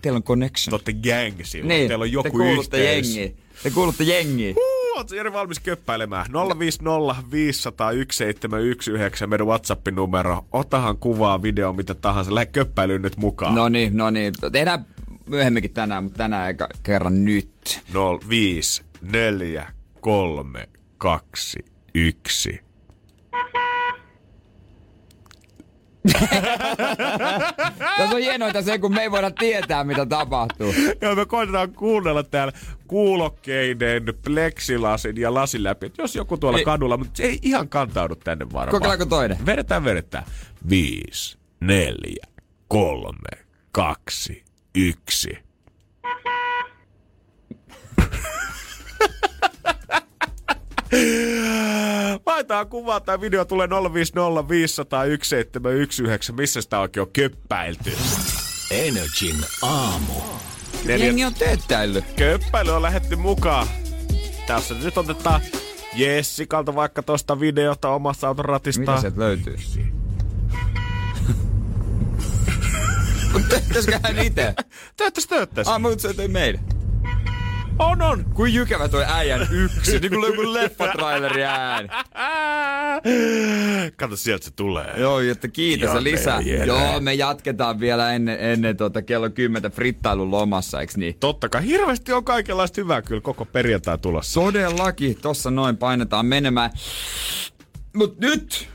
teillä on connection. Te olette gang silloin. Niin, teillä on joku te kuulutte yhteys. jengi. Te kuulutte jengi. Oletko Jere valmis köppäilemään? 050 500 1719 meidän WhatsAppin numero. Otahan kuvaa, video, mitä tahansa. Lähde köppäilyyn nyt mukaan. No niin, no niin. Tehdään myöhemminkin tänään, mutta tänään eikä kerran nyt. 05 4 3 2 1 Tässä on hienointa se, kun me ei voida tietää, mitä tapahtuu. Joo, me koitetaan kuunnella täällä kuulokkeiden, pleksilasin ja lasin läpi. Et jos joku tuolla ei. kadulla, mutta se ei ihan kantaudu tänne varmaan. Kokeillaanko toinen? Vedetään, vedetään. Viisi, neljä, kolme, kaksi, yksi. Laitetaan kuvaa tai video tulee 050 500 Missä sitä oikein on köppäilty? Energin aamu. Neljä... Jengi on teettäillyt. Köppäily on lähetty mukaan. Tässä nyt otetaan Jessikalta vaikka tosta videota omassa auton ratista. Mitä sieltä löytyy? Mutta tehtäisikö hän itse? Tehtäis, tehtäis. Ah, mutta se meidän. On, on. Kuin jykevä toi äijän yksi. niin kuin joku leffatraileri ääni. Kato, sieltä se tulee. Joo, että kiitos Joo, lisää. Joo, me jatketaan vielä ennen, ennen tuota kello 10 frittailun lomassa, eikö niin? Totta kai. Hirveästi on kaikenlaista hyvää kyllä koko perjantai tulossa. Todellakin. Tossa noin painetaan menemään. Mut nyt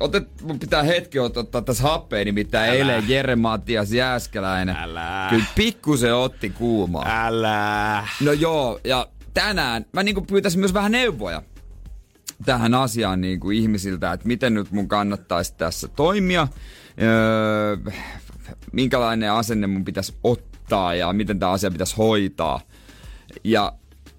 Otet, mun pitää hetki ottaa tässä happea, nimittäin Älä. eilen Jere Matias Jääskeläinen. Älä. Kyllä pikkusen otti kuumaa. Älä. No joo, ja tänään mä niinku pyytäisin myös vähän neuvoja tähän asiaan niin kuin ihmisiltä, että miten nyt mun kannattaisi tässä toimia, öö, minkälainen asenne mun pitäisi ottaa ja miten tämä asia pitäisi hoitaa. Ja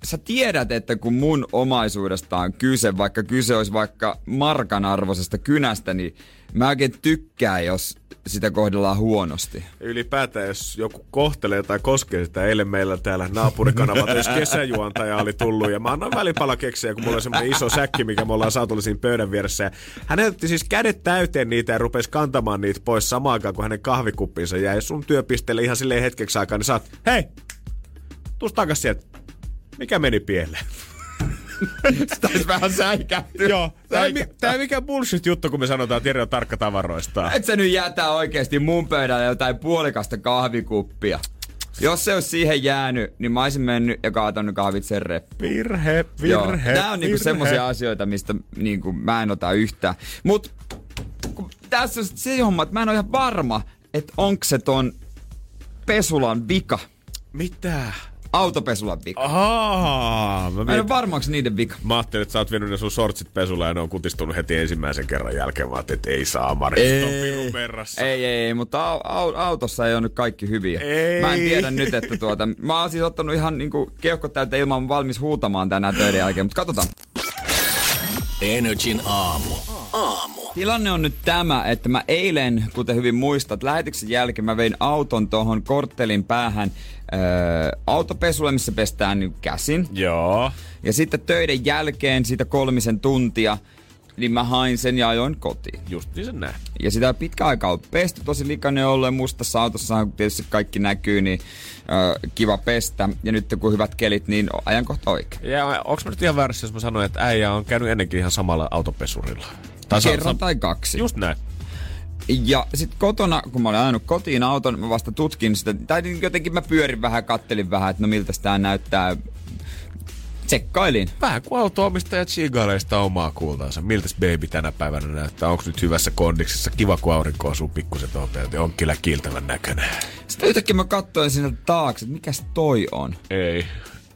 sä tiedät, että kun mun omaisuudesta on kyse, vaikka kyse olisi vaikka markan arvoisesta kynästä, niin mä oikein tykkään, jos sitä kohdellaan huonosti. Ylipäätään, jos joku kohtelee tai koskee sitä, eilen meillä täällä naapurikanavat, jos kesäjuontaja oli tullut ja mä annan välipalakeksejä, kun mulla on semmoinen iso säkki, mikä me ollaan saatu siinä pöydän vieressä. Ja hän otti siis kädet täyteen niitä ja rupesi kantamaan niitä pois samaan aikaan, kun hänen kahvikuppinsa jäi sun työpisteelle ihan silleen hetkeksi aikaa, niin oot, hei, tuus takas sieltä. Mikä meni pieleen? Sitä olisi vähän säikähty. Joo, tää ei, tää ei mikään bullshit juttu, kun me sanotaan, että Jere on tarkka tavaroista. Et sä nyt jätä oikeasti mun pöydälle jotain puolikasta kahvikuppia. Jos se olisi siihen jäänyt, niin mä olisin mennyt ja kaatanut kahvit sen reppuun. Virhe, Joo. virhe, Tää on niinku virhe. semmosia asioita, mistä niinku mä en ota yhtään. Mut kun tässä on se homma, että mä en ole ihan varma, että onko se ton pesulan vika. Mitä? Autopesulan vika. Ahaa, mä, Mä en mietin, ole varma, onko se niiden vika. mä ajattelin, että sä oot vienyt ne sun sortsit pesulla ja ne on kutistunut heti ensimmäisen kerran jälkeen. Mä ajattelin, että ei saa Mari, on pirun verrassa. Ei, ei, ei, mutta au, au, autossa ei ole nyt kaikki hyviä. Ei. Mä en tiedä nyt, että tuota, mä oon siis ottanut ihan niinku keuhkot täyteen ilman valmis huutamaan tänään töiden jälkeen, mutta katsotaan. Energin aamu. Aamu. Tilanne on nyt tämä, että mä eilen, kuten hyvin muistat, lähetyksen jälkeen mä vein auton tuohon korttelin päähän öö, autopesulle, missä pestään niin käsin. Joo. Ja sitten töiden jälkeen, siitä kolmisen tuntia, niin mä hain sen ja ajoin kotiin. Just niin sen näin. Ja sitä pitkä aikaa on pesty, tosi likainen ollen mustassa autossa, kun tietysti kaikki näkyy, niin ö, kiva pestä. Ja nyt kun hyvät kelit, niin ajankohta oikein. Ja onks mä nyt ihan väärässä, jos mä sanoin, että äijä on käynyt ennenkin ihan samalla autopesurilla? Tai sa- Kerran tai kaksi. Just näin. Ja sitten kotona, kun mä olin ajanut kotiin auton, mä vasta tutkin sitä, tai niin jotenkin mä pyörin vähän, kattelin vähän, että no miltä tää näyttää. Tsekkailin. Vähän kuin auto-omistaja chigaleista omaa kultaansa. Miltäs baby tänä päivänä näyttää? Onko nyt hyvässä kondiksessa? Kiva, kun aurinko osuu pikkusen tuolta. On kyllä kiiltävän näköinen. Sitten yhtäkkiä mä katsoin sinne taakse, että mikäs toi on. Ei.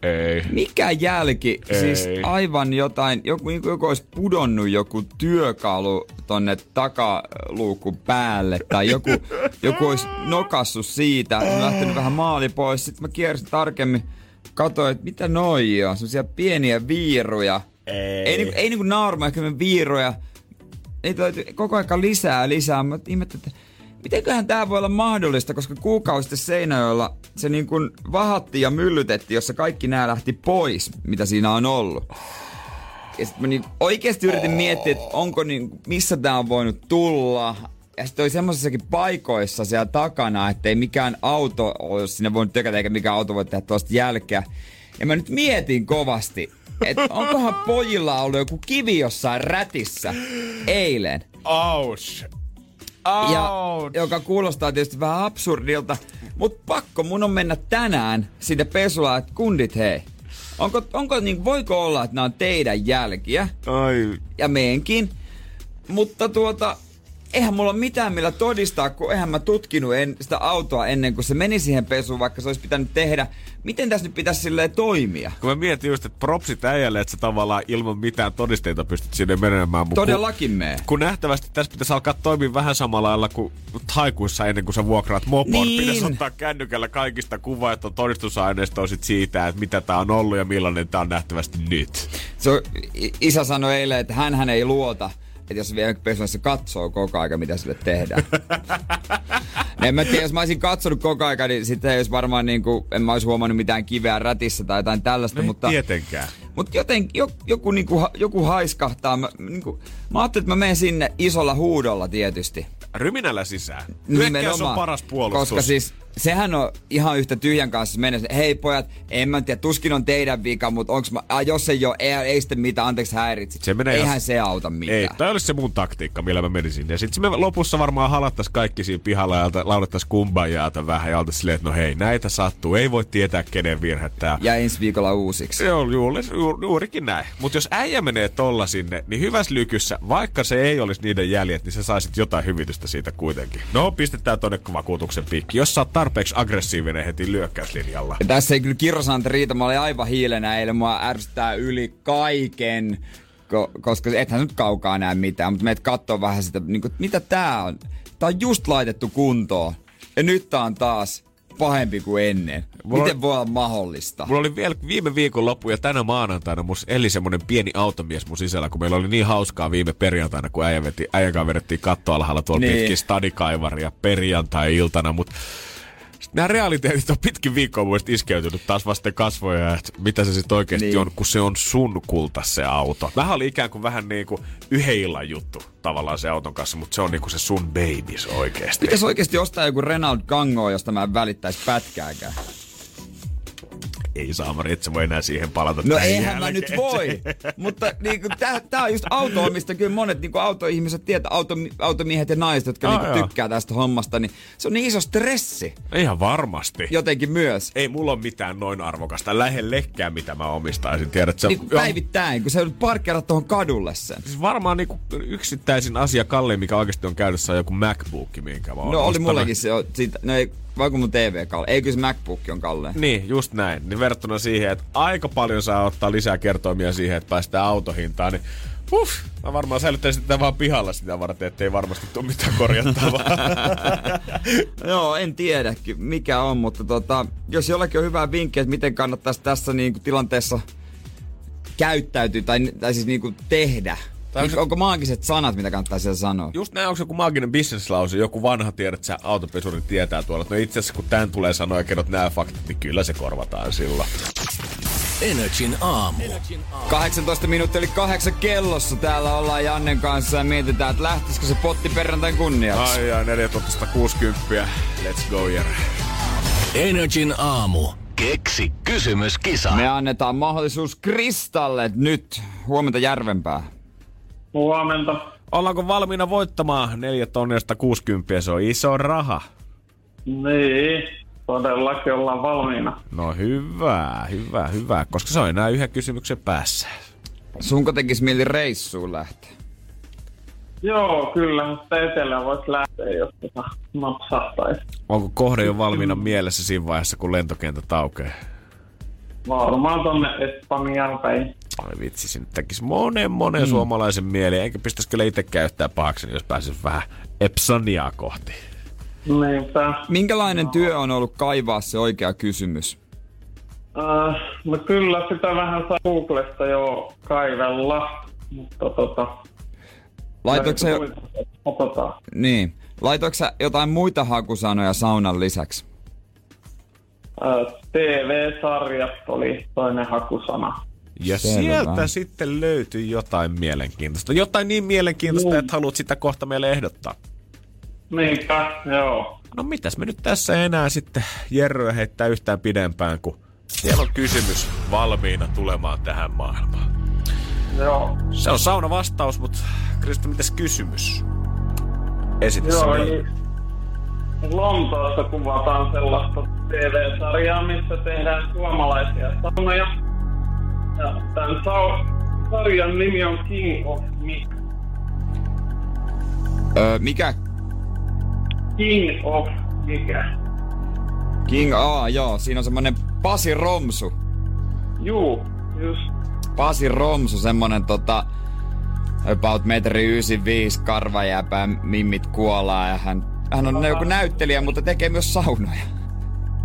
Ei. Mikä jälki? Ei. Siis aivan jotain, joku, joku, joku olisi pudonnut joku työkalu tonne takaluukun päälle tai joku, joku olisi nokassut siitä, lähtenyt vähän maali pois. Sitten mä kiersin tarkemmin, katsoin, että mitä noi on, semmosia pieniä viiruja. Ei. Ei, niinku, ei niinku naarma, ehkä viiruja. Niitä löytyy koko ajan lisää lisää. Mä ihmettelin, että mitenköhän tämä voi olla mahdollista, koska kuukausi sitten Seinäjoella se niin kuin vahattiin ja myllytettiin, jossa kaikki nämä lähti pois, mitä siinä on ollut. Ja sitten mä niin oikeasti yritin miettiä, että onko niin, missä tämä on voinut tulla. Ja sitten oli semmoisissakin paikoissa siellä takana, että ei mikään auto olisi sinne voinut tökätä, eikä mikään auto voi tehdä tuosta jälkeä. Ja mä nyt mietin kovasti, että onkohan pojilla ollut joku kivi jossain rätissä eilen. Ouch. Ja, joka kuulostaa tietysti vähän absurdilta, mutta pakko mun on mennä tänään sinne pesulaan, että kundit hei. Onko, onko niin, voiko olla, että nämä on teidän jälkiä Ai. ja meenkin, mutta tuota, eihän mulla ole mitään millä todistaa, kun eihän mä tutkinut en, sitä autoa ennen kuin se meni siihen pesuun, vaikka se olisi pitänyt tehdä. Miten tässä nyt pitäisi silleen toimia? Kun mä mietin just, että propsit äijälle, että sä tavallaan ilman mitään todisteita pystyt sinne menemään. Mut Todellakin mee. Kun, nähtävästi tässä pitäisi alkaa toimia vähän samalla lailla kuin taikuissa ennen kuin sä vuokraat mopon. Niin. Pitäisi ottaa kännykällä kaikista kuvaa, että on todistusaineistoa sit siitä, että mitä tää on ollut ja millainen tää on nähtävästi nyt. Se on, i- isä sanoi eilen, että hän ei luota, että jos vielä pesussa katsoo koko aika, mitä sille tehdään. No en mä tiedä, jos mä olisin katsonut koko aika, niin sitten ei olisi varmaan niinku, en mä olisi huomannut mitään kiveä rätissä tai jotain tällaista, Ei mutta... tietenkään. Mutta joten jo, joku, niinku, ha- joku haiskahtaa. Mä, niinku, mä ajattelin, että mä menen sinne isolla huudolla tietysti. Ryminällä sisään. Hyökkäys on paras puolustus. Koska siis sehän on ihan yhtä tyhjän kanssa mennä. Hei pojat, en mä tiedä, tuskin on teidän vika, mutta onks mä, ah, jos ei ole, ei, ei sitten mitään, anteeksi häiritsit. Se menee Eihän ihan- se auta mitään. Ei, toi olisi se mun taktiikka, millä mä menisin. Ja sitten me lopussa varmaan halattais kaikki siinä pihalla ja laulettais kumbajaata vähän ja oltais silleen, että no hei, näitä sattuu. Ei voi tietää kenen virhe tää. Ja ensi viikolla uusiksi. Se on juuri, ju, juurikin näin. Mutta jos äijä menee tolla sinne, niin hyvässä lykyssä, vaikka se ei olisi niiden jäljet, niin sä saisit jotain hyvitystä siitä kuitenkin. No, pistetään tonne vakuutuksen piikki. Jos oot tarpeeksi aggressiivinen heti lyökkäyslinjalla. Ja tässä ei kyllä kirrosante riitä, mä olin aivan hiilenä eilen, mua ärsyttää yli kaiken. Ko, koska ethän nyt kaukaa näe mitään, mutta meet kattoo vähän sitä, niin kuin, mitä tää on. Tää on just laitettu kuntoon. Ja nyt tää on taas pahempi kuin ennen. Mulla Miten voi olla mahdollista? Mulla oli vielä viime viikon loppu ja tänä maanantaina mus eli semmonen pieni automies mun sisällä, kun meillä oli niin hauskaa viime perjantaina, kun äijä veti, äijän kanssa vedettiin kattoalhaalla tuolla Niin. niin. pitkin stadikaivaria perjantai-iltana, mutta nämä realiteetit on pitkin viikkoa mielestä iskeytynyt taas vasten kasvoja, että mitä se sitten oikeasti Niin. on, kun se on sun kulta se auto. Vähän oli ikään kuin vähän niin kuin yhden illan juttu tavallaan se auton kanssa, mutta se on niin kuin se sun baby se oikeasti. Pitäisi oikeasti ostaa joku Renault Gango, josta mä en välittäisi pätkääkään. Ei saamari, et sä voi enää siihen palata. No eihän mä jälkeen. nyt voi. Mutta niinku, tää, tää on just auto mistä kyllä monet niinku autoihmiset tietää, auto, automiehet ja naiset, jotka Aa, niinku joo. tykkää tästä hommasta, niin se on niin iso stressi Ihan varmasti. jotenkin myös. ei mulla ole mitään noin arvokasta lähellekään, mitä mä omistaisin. Tiedät, sä, Niin päivittäin, kun sä joudut parkkeerat tuohon kadulle sen. Siis varmaan niinku yksittäisin asia kalliin, mikä oikeasti on käytössä, on joku MacBook, minkä mä oon No oli mullekin se, siitä, no ei, vaikka mun TV kalle. Ei kyllä se MacBook on kalleen. Niin, just näin. Niin verrattuna siihen, että aika paljon saa ottaa lisää kertoimia siihen, että päästään autohintaan, niin Uff, mä varmaan säilyttäisin sitä vaan pihalla sitä varten, ettei varmasti tule mitään korjattavaa. Joo, en tiedä mikä on, mutta tota, jos jollakin on hyvää vinkkiä, että miten kannattaisi tässä niinku tilanteessa käyttäytyä tai, tai siis niinku tehdä. Tai Niin, onko- onko maagiset sanat, mitä kannattaa siellä sanoa? Just näin, onko joku maaginen businesslause, joku vanha tiedät, että sä autopesuri tietää tuolla, että no itse asiassa kun tän tulee sanoa ja kerrot nämä faktat, niin kyllä se korvataan silloin. Energin aamu. 18 minuuttia eli kahdeksan kellossa. Täällä ollaan Jannen kanssa ja mietitään, että lähtisikö se potti perjantain kunniaksi. Ai ai, 1460. Let's go, Jere. Energin aamu. Keksi kysymyskisa. Me annetaan mahdollisuus Kristalle nyt. Huomenta Järvenpää. Huomenta. Ollaanko valmiina voittamaan 4 tonnista 60? Se on iso raha. Niin, todellakin ollaan valmiina. No hyvä, hyvä, hyvä, koska se on enää yhden kysymyksen päässä. Sunko tekis mieli reissuun lähteä? Joo, kyllä. Sitä etelään voisi lähteä, jos tota napsahtaisi. Onko kohde jo valmiina mielessä siinä vaiheessa, kun lentokentät aukeaa? Varmaan tonne Espanjaan päin. Ai vitsi, se nyt tekisi monen monen mm. suomalaisen mieli. Eikä pistäisi kyllä itse käyttää pahaksi, jos pääsisi vähän Epsoniaa kohti. Niinpä. Minkälainen työ on ollut kaivaa se oikea kysymys? Äh, no kyllä sitä vähän saa Googlesta jo kaivella, mutta tota... Laitoiko sä, jo, Otetaan. niin. Laitoiko sä jotain muita hakusanoja saunan lisäksi? Äh, TV-sarjat oli toinen hakusana. Ja Selvä. sieltä sitten löytyy jotain mielenkiintoista. Jotain niin mielenkiintoista, Joo. että haluat sitä kohta meille ehdottaa. Niinpä, joo. No mitäs me nyt tässä enää sitten Jerryä heittää yhtään pidempään, kun siellä on kysymys valmiina tulemaan tähän maailmaan. Joo. Se on sauna vastaus, mutta Krista, mitäs kysymys? Esitä Joo, eli Lontoossa kuvataan sellaista TV-sarjaa, missä tehdään suomalaisia saunoja. Ja tämän sarjan nimi on King of Mix. Öö, mikä? King of mikä? King, aa joo, siinä on semmonen Pasi Romsu. Juu, just. Pasi Romsu, semmonen tota, about metri 95, karvajääpää, mimmit kuolaa ja hän, hän on joku näyttelijä, mutta tekee myös saunoja.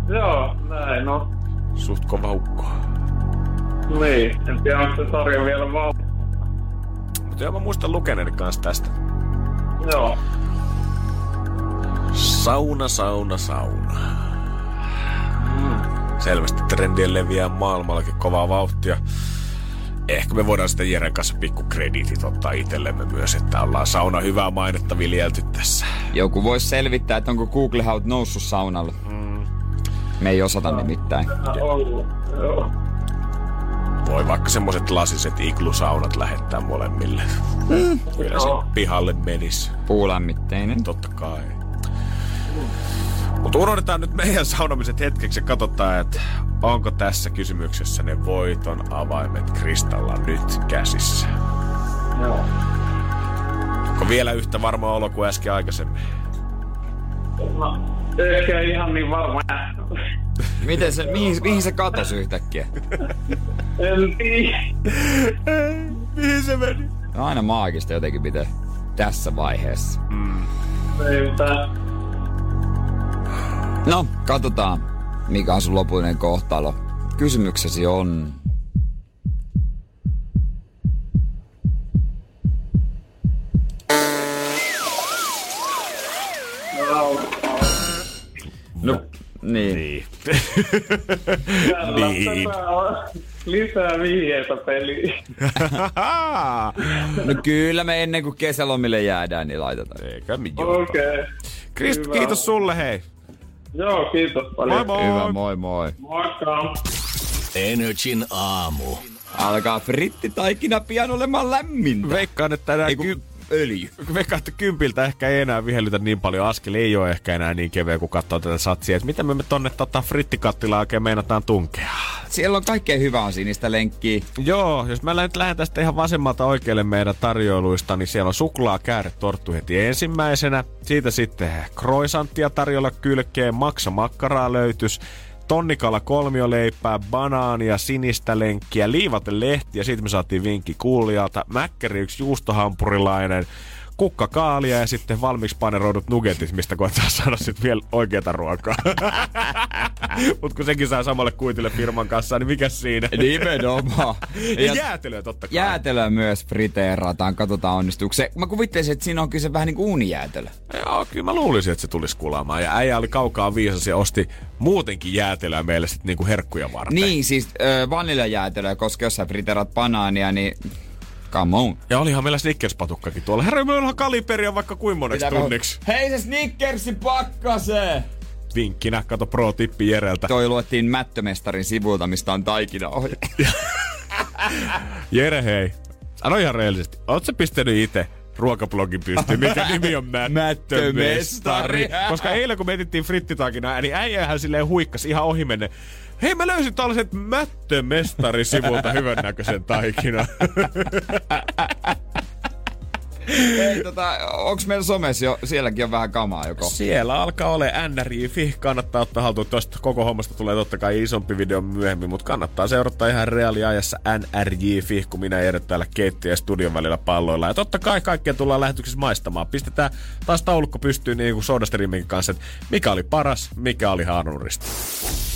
Joo, näin no. Suht kova ukko. Niin, en tiedä onko se sarja vielä valmis. Mutta joo, mä muistan lukeneeni kanssa tästä. Joo. Sauna, sauna, sauna. Selvästi trendien leviää maailmallakin kovaa vauhtia. Ehkä me voidaan sitten Jeren kanssa pikku krediitit ottaa itsellemme myös, että ollaan sauna hyvää mainetta viljelty tässä. Joku voisi selvittää, että onko Google Haut noussut saunalle. Me ei osata nimittäin. Joo. Voi vaikka semmoset lasiset iglusaunat lähettää molemmille. Mm. Kyllä se Joo. pihalle menis. Puulämmitteinen. Totta kai. Mutta unohdetaan nyt meidän saunomiset hetkeksi ja katsotaan, että onko tässä kysymyksessä ne voiton avaimet Kristalla nyt käsissä. Joo. Onko vielä yhtä varma olo kuin äsken aikaisemmin? No, ehkä ihan niin varma. Miten se, mihin, mihin se katosi yhtäkkiä? En tiedä. Mihin se meni? No aina maagista jotenkin pitää tässä vaiheessa. Niinpä. No, katsotaan, mikä on sun lopullinen kohtalo. Kysymyksesi on... No, niin. Niin. Niin. on lisää vihjeitä peliin. No kyllä me ennen kuin kesälomille jäädään, niin laitetaan. Eikä mi joo. Okei. Okay. Krist, Hyvä. kiitos sulle hei. Joo, kiitos Moi paljon. moi. Hyvä, moi moi. Moikka. Energin aamu. Alkaa frittitaikina pian olemaan lämmintä. Veikkaan, että enää Ei kun ky- öljy. Veikkaan, että kympiltä ehkä ei enää vihellytä niin paljon askel. Ei ole ehkä enää niin keveä, kun katsoo tätä satsia. Että miten me, me tonne tota, frittikattilaan oikein meinataan tunkea? Siellä on kaikkea hyvää sinistä lenkkiä. Joo, jos mä nyt lähden tästä ihan vasemmalta oikealle meidän tarjoiluista, niin siellä on suklaa torttu heti ensimmäisenä. Siitä sitten croissanttia tarjolla kylkeen, maksa makkaraa löytys, tonnikala kolmioleipää, banaania, sinistä lenkkiä, liivatelehtiä, siitä me saatiin vinkki kuulijalta, mäkkäri yksi juustohampurilainen, kukkakaalia ja sitten valmiiksi paneroidut nugetit, mistä koetaan saada sitten vielä oikeata ruokaa. Mut kun sekin saa samalle kuitille firman kanssa, niin mikä siinä? Nimenomaan. Ja, Ja jäätelöä totta kai. jäätelöä myös friteerataan, katsotaan onnistuuko se. Mä kuvittelisin, että siinä on kyse vähän niin kuin uunijäätelö. Joo, kyllä mä luulisin, että se tulisi kulaamaan. Ja äijä oli kaukaa viisas ja osti muutenkin jäätelöä meille sitten niinku herkkuja varten. Niin, siis äh, vaniljajäätelöä, koska jos sä friteerat banaania, niin come on. Ja olihan meillä Snickers-patukkakin tuolla. Herra, me ollaan kaliperia vaikka kuin moneksi Pitääkö- tunniksi. Hei se Snickersi pakkasee! Vinkkinä, kato pro-tippi Jereltä. Toi luettiin Mättömestarin sivulta, mistä on taikinaohje. Jere, hei. Sano ihan reellisesti. Oot sä pistänyt itse ruokablogin pystyyn, mikä nimi on Mättömestari. Mättömestari. Koska eilen kun me etittiin niin äijähän silleen huikkas ihan ohimenne. Hei mä löysin tällaiset Mättömestari sivulta hyvännäköisen taikinan. Hei, tota, onks meillä somessa jo, sielläkin on vähän kamaa joko? Siellä alkaa ole NRI-fi. Kannattaa ottaa haltuun. Tuosta koko hommasta tulee totta kai isompi video myöhemmin, mutta kannattaa seurata ihan reaaliajassa NRJ-fi, kun minä ja täällä keittiö ja studion välillä palloilla. Ja totta kai kaikkea tullaan lähetyksessä maistamaan. Pistetään taas taulukko pystyyn niin kuin SodaStreamin kanssa, että mikä oli paras, mikä oli haanurista.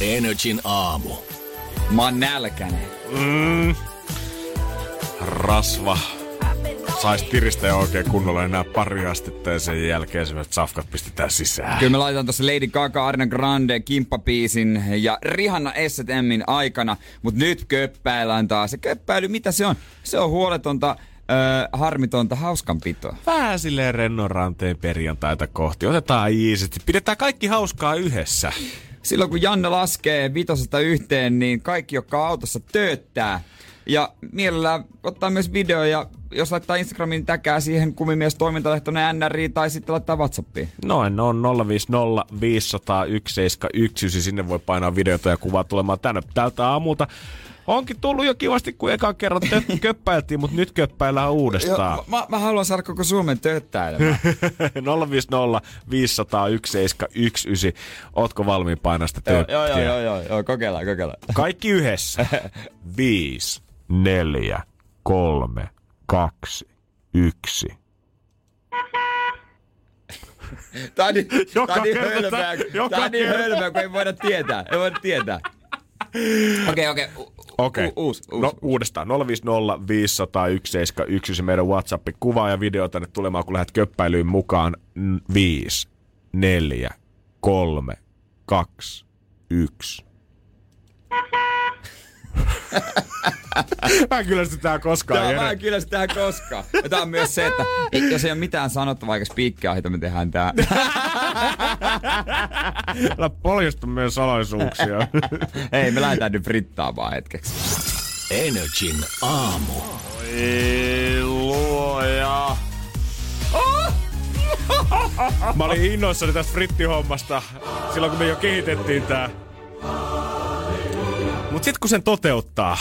Energin aamu. Mä oon nälkänen. Rasva. Sais tiristä oikein kunnolla enää pari astetta ja sen jälkeen sellaiset safkat pistetään sisään. Kyllä me laitetaan tuossa Lady Gaga, Arna Grande, Kimppapiisin ja Rihanna S&Min aikana, mutta nyt köppäillään taas. Se köppäily, mitä se on? Se on huoletonta, öö, harmitonta hauskanpitoa. Vähän silleen rennon ranteen perjantaita kohti. Otetaan iisisti. Pidetään kaikki hauskaa yhdessä. Silloin kun Janne laskee vitosesta yhteen, niin kaikki, jotka autossa tööttää. Ja mielellään ottaa myös video ja jos laittaa Instagramin täkää siihen kumimies toimintalehtoinen NRI tai sitten laittaa Whatsappiin. Noin, on 050 500 171. Sinne voi painaa videota ja kuvaa tulemaan tänne tältä aamulta. Onkin tullut jo kivasti, kun ekan kerran tö- köppäiltiin, mutta nyt köppäillään uudestaan. Jo, mä, mä, haluan saada koko Suomen tööttäilemään. 050 500 171. Ootko valmiin painaa sitä joo, joo, joo, joo, joo, kokeillaan, kokeillaan. Kaikki yhdessä. 5, 4, 3, 2, 1. Tää on niin, Joka tää on niin joka tää on niin hölmöä, kun ei voida tietää. Ei voida tietää. Okei, okei. Okei. u- Uusi, uusi. No uudestaan. 050 500 171 se meidän WhatsApp. Kuvaa ja video tänne tulemaan, kun lähdet köppäilyyn mukaan. 5, 4, 3, 2, 1. Mä en kyllä sitä koskaan, Tää, Jere. mä en kyllä sitä tähän koskaan. Ja tää on myös se, että ei- jos ei ole mitään sanottavaa eikä spiikkiä me tehdään tää. Älä poljestu meidän salaisuuksia. Ei, me lähdetään nyt frittaamaan hetkeksi. Energin aamu. Ei luoja. Mä olin innoissani tästä frittihommasta silloin, kun me jo kehitettiin tää. Mut sit kun sen toteuttaa,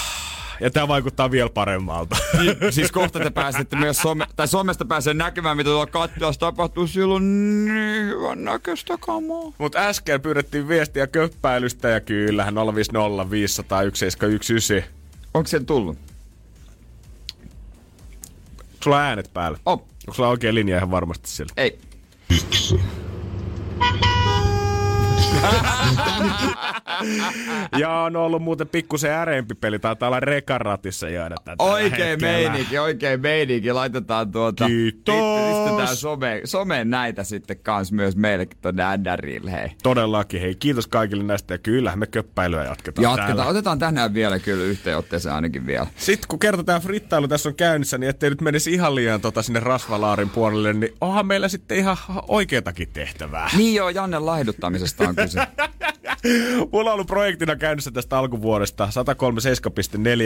ja tää vaikuttaa vielä paremmalta. Siis kohta te pääsette myös some, tai somesta pääsee näkemään, mitä tuolla kattilassa tapahtuu. Silloin niin hyvän näköistä kamaa. Mut äsken pyydettiin viestiä köppäilystä ja kyllähän 050 500 171. Onko se tullut? Sulla on äänet päällä. Oh, Onko sulla oikea linja ihan varmasti siellä? ei. Ja on ollut muuten pikkusen äreempi peli. Taitaa olla rekaratissa jäädä tätä Oikein meininki, oikein meininki. Laitetaan tuota... Kiitos. Pistetään some, someen näitä sitten kans myös meillekin tonne NRille, hei. Todellakin, hei kiitos kaikille näistä ja kyllähän me köppäilyä jatketaan Jatketaan, täällä. otetaan tänään vielä kyllä yhteenotteeseen ainakin vielä. Sitten kun kerta tämä frittailu tässä on käynnissä, niin ettei nyt menisi ihan liian tota sinne rasvalaarin puolelle, niin onhan meillä sitten ihan oikeatakin tehtävää. Niin joo, Janne laihduttamisesta on kyse. Mulla on ollut projektina käynnissä tästä alkuvuodesta.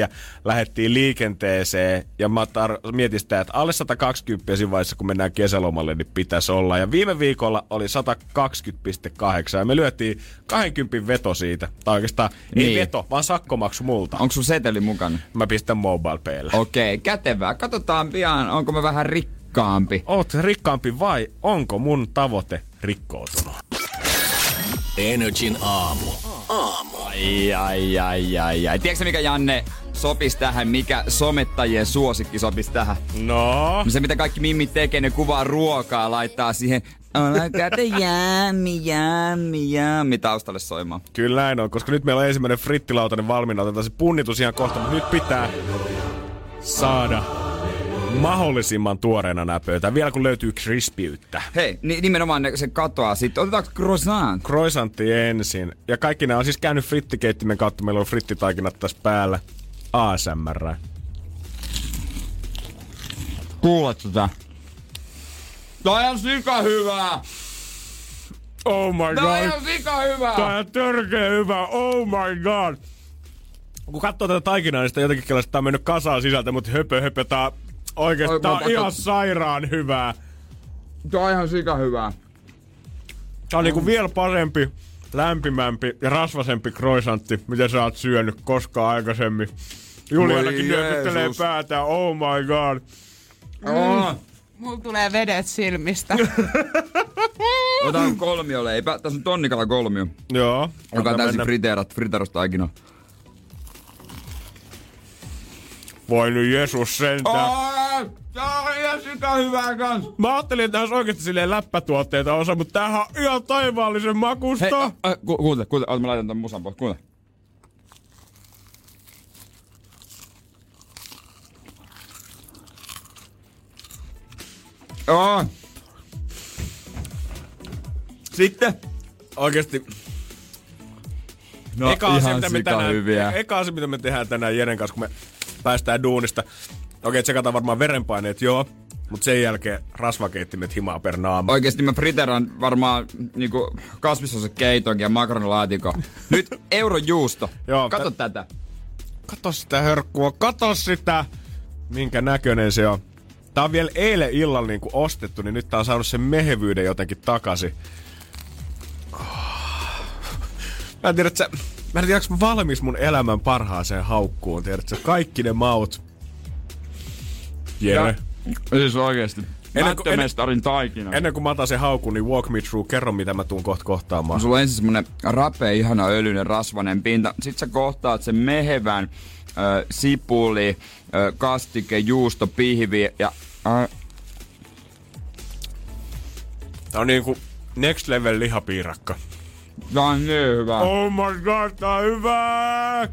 137.4 lähettiin liikenteeseen ja mä tar- mietin sitä, että alle 120 siinä vaiheessa, kun mennään kesälomalle, niin pitäisi olla. Ja viime viikolla oli 120.8 ja me lyötiin 20 veto siitä. Tai oikeastaan niin. ei veto, vaan sakkomaksu multa. Onko sun seteli mukana? Mä pistän mobile paylle. Okei, okay, kätevää. Katsotaan pian, onko mä vähän rikkaampi. Oot rikkaampi vai onko mun tavoite rikkoutunut? Energin aamu. Ai, ai, ai, ai, ai. Tiedätkö mikä Janne sopis tähän, mikä somettajien suosikki sopis tähän? No? Se mitä kaikki mimmit tekee, ne kuvaa ruokaa, laittaa siihen Alkaa jammi, jammi, jammi taustalle soimaan. Kyllä näin on, koska nyt meillä on ensimmäinen frittilautanen valmiina. Otetaan se punnitus ihan kohta, mutta nyt pitää saada mahdollisimman tuoreena nämä pöytään. Vielä kun löytyy krispiyttä. Hei, ni- nimenomaan ne, se katoaa sitten. Otetaanko croissant? Croissantti ensin. Ja kaikki nämä on siis käynyt frittikeittimen kautta. Meillä on frittitaikinat tässä päällä. ASMR. Kuulet tätä. Tää on sika hyvää! Oh my Tää on god. ihan sika hyvää! Tää on törkeä hyvä. Oh my god. Kun katsoo tätä taikinaa, niin sitä jotenkin tää on mennyt kasaan sisältä, mutta höpö höpö, tää oikeesti Oi, tää on pakko- ihan sairaan hyvää. Tää on ihan sika hyvää. Tää on niinku vielä parempi, lämpimämpi ja rasvasempi croissantti, mitä sä oot syönyt koskaan aikaisemmin. Julianakin nyökyttelee päätään, oh my god. Oh. Mulla tulee vedet silmistä. Otan kolmioleipä. Tässä on tonnikala kolmio. Joo. Joka on täysin mennä. friteerat, friteerustaikina. Voi nyt Jeesus sentään. Oh, tää on ihan sika hyvää kans. Mä ajattelin, että tässä oikeesti silleen läppätuotteita osa, mutta tämähän on ihan taivaallisen makusta. Hei, äh, äh, ku, kuuntele, kuuntele. Ota, mä laitan tän musan pois. Kuuntele. Oh. Sitten. Oikeesti. No, eka, asia, ihan mitä me tänään, hyviä. eka asia, mitä me tehdään tänään Jeren kanssa, kun me päästään duunista. Okei, tsekataan varmaan verenpaineet, joo. Mutta sen jälkeen rasvakeittimet himaa per naama. Oikeesti mä friteran varmaan niinku kasvisosakeitonkin ja makaronilaatikon. Nyt eurojuusto. Joo, Kato tä- tätä. Kato sitä hörkkua, kato sitä! Minkä näköinen se on. Tää on vielä eilen illalla niinku ostettu, niin nyt tää on saanut sen mehevyyden jotenkin takaisin. Mä en tiedä, että sä, mä en tiedä, mä valmis mun elämän parhaaseen haukkuun, tiedätkö? Kaikki ne maut. Jere. Siis oikeesti. Ennen kuin- Mättömestarin taikina. Ennen kuin mä otan sen haukun, niin walk me through. Kerro, mitä mä tuun kohta kohtaamaan. Sulla on ensin semmonen rapea, ihana öljyinen, rasvanen pinta. Sitten sä kohtaat sen mehevän äh, sipuli, äh, kastike, juusto, pihvi ja... Äh, Tää on niinku next level lihapiirakka. Tää on niin hyvä. Oh my god, tää on hyvä!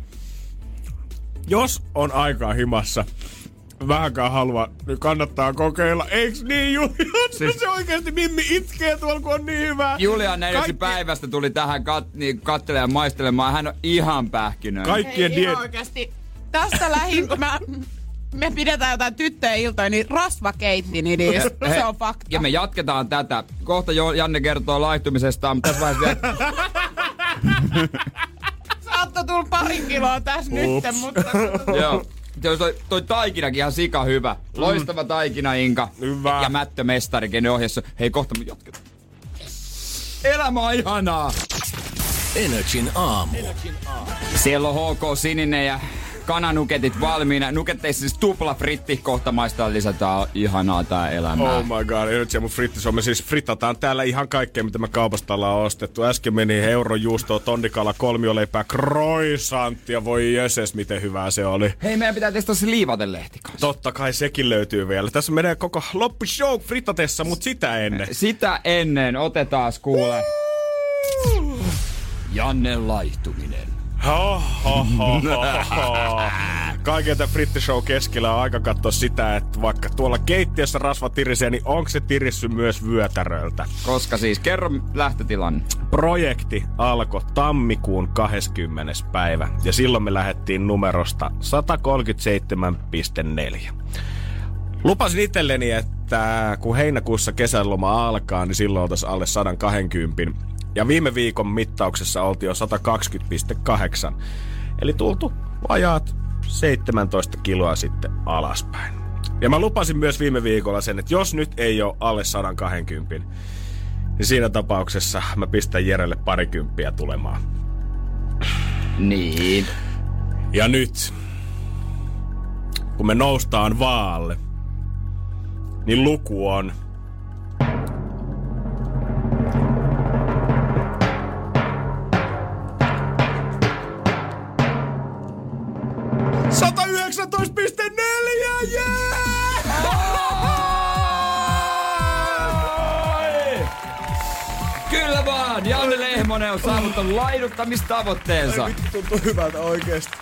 Jos on aikaa himassa, vähänkään halua, niin kannattaa kokeilla. Eiks niin, Juliana? Siis... Se oikeesti Mimmi itkee tuolla, kun on niin hyvä. Julia neljäksi Kaikki- päivästä tuli tähän kat, niin, kattelemaan ja maistelemaan. Hän on ihan pähkinöinen. Kaikkien Ei diet... ihan oikeesti. Tästä lähin, kun mä, me pidetään jotain tyttöjen iltoja, niin rasva keitti niistä. He- Se on fakta. Ja me jatketaan tätä. Kohta jo Janne kertoo laihtumisestaan, mutta tässä vaiheessa vielä... Saatto tulla parin kiloa tässä Ups. nyt, mutta... Joo. Toi, toi, toi taikinakin ihan sika hyvä. Loistava taikina, Inka. Hyvä. Ja mättömestari, kenen ohjassa. Hei, kohta me jatketaan. Elämä on ihanaa. Energin aamu. Siellä on HK Sininen ja kananuketit valmiina. Nuketteissa siis tupla fritti. Kohta maistaa lisätään ihanaa tää elämää. Oh my god, nyt mun frittis on. Me siis frittataan täällä ihan kaikkea, mitä me kaupasta ollaan ostettu. Äsken meni eurojuustoa, tonnikala, kolmioleipää, croissanttia. Voi jöses, miten hyvää se oli. Hei, meidän pitää testaa se liivatenlehti kanssa. Totta kai sekin löytyy vielä. Tässä menee koko loppushow frittatessa, mutta sitä ennen. Sitä ennen otetaan kuule. Janne laihtuminen. Tämän frittishow keskellä on aika katsoa sitä, että vaikka tuolla keittiössä rasva tirisee, niin onko se tirissy myös vyötäröltä? Koska siis, kerro lähtötilanne. Projekti alkoi tammikuun 20. päivä ja silloin me lähdettiin numerosta 137,4. Lupasin itselleni, että kun heinäkuussa kesäloma alkaa, niin silloin oltaisiin alle 120. Ja viime viikon mittauksessa oltiin jo 120,8. Eli tultu vajaat 17 kiloa sitten alaspäin. Ja mä lupasin myös viime viikolla sen, että jos nyt ei ole alle 120, niin siinä tapauksessa mä pistän Jerelle parikymppiä tulemaan. Niin. Ja nyt, kun me noustaan vaalle, niin luku on on laiduttamistavoitteensa. Vittu tuntuu hyvältä oikeesti.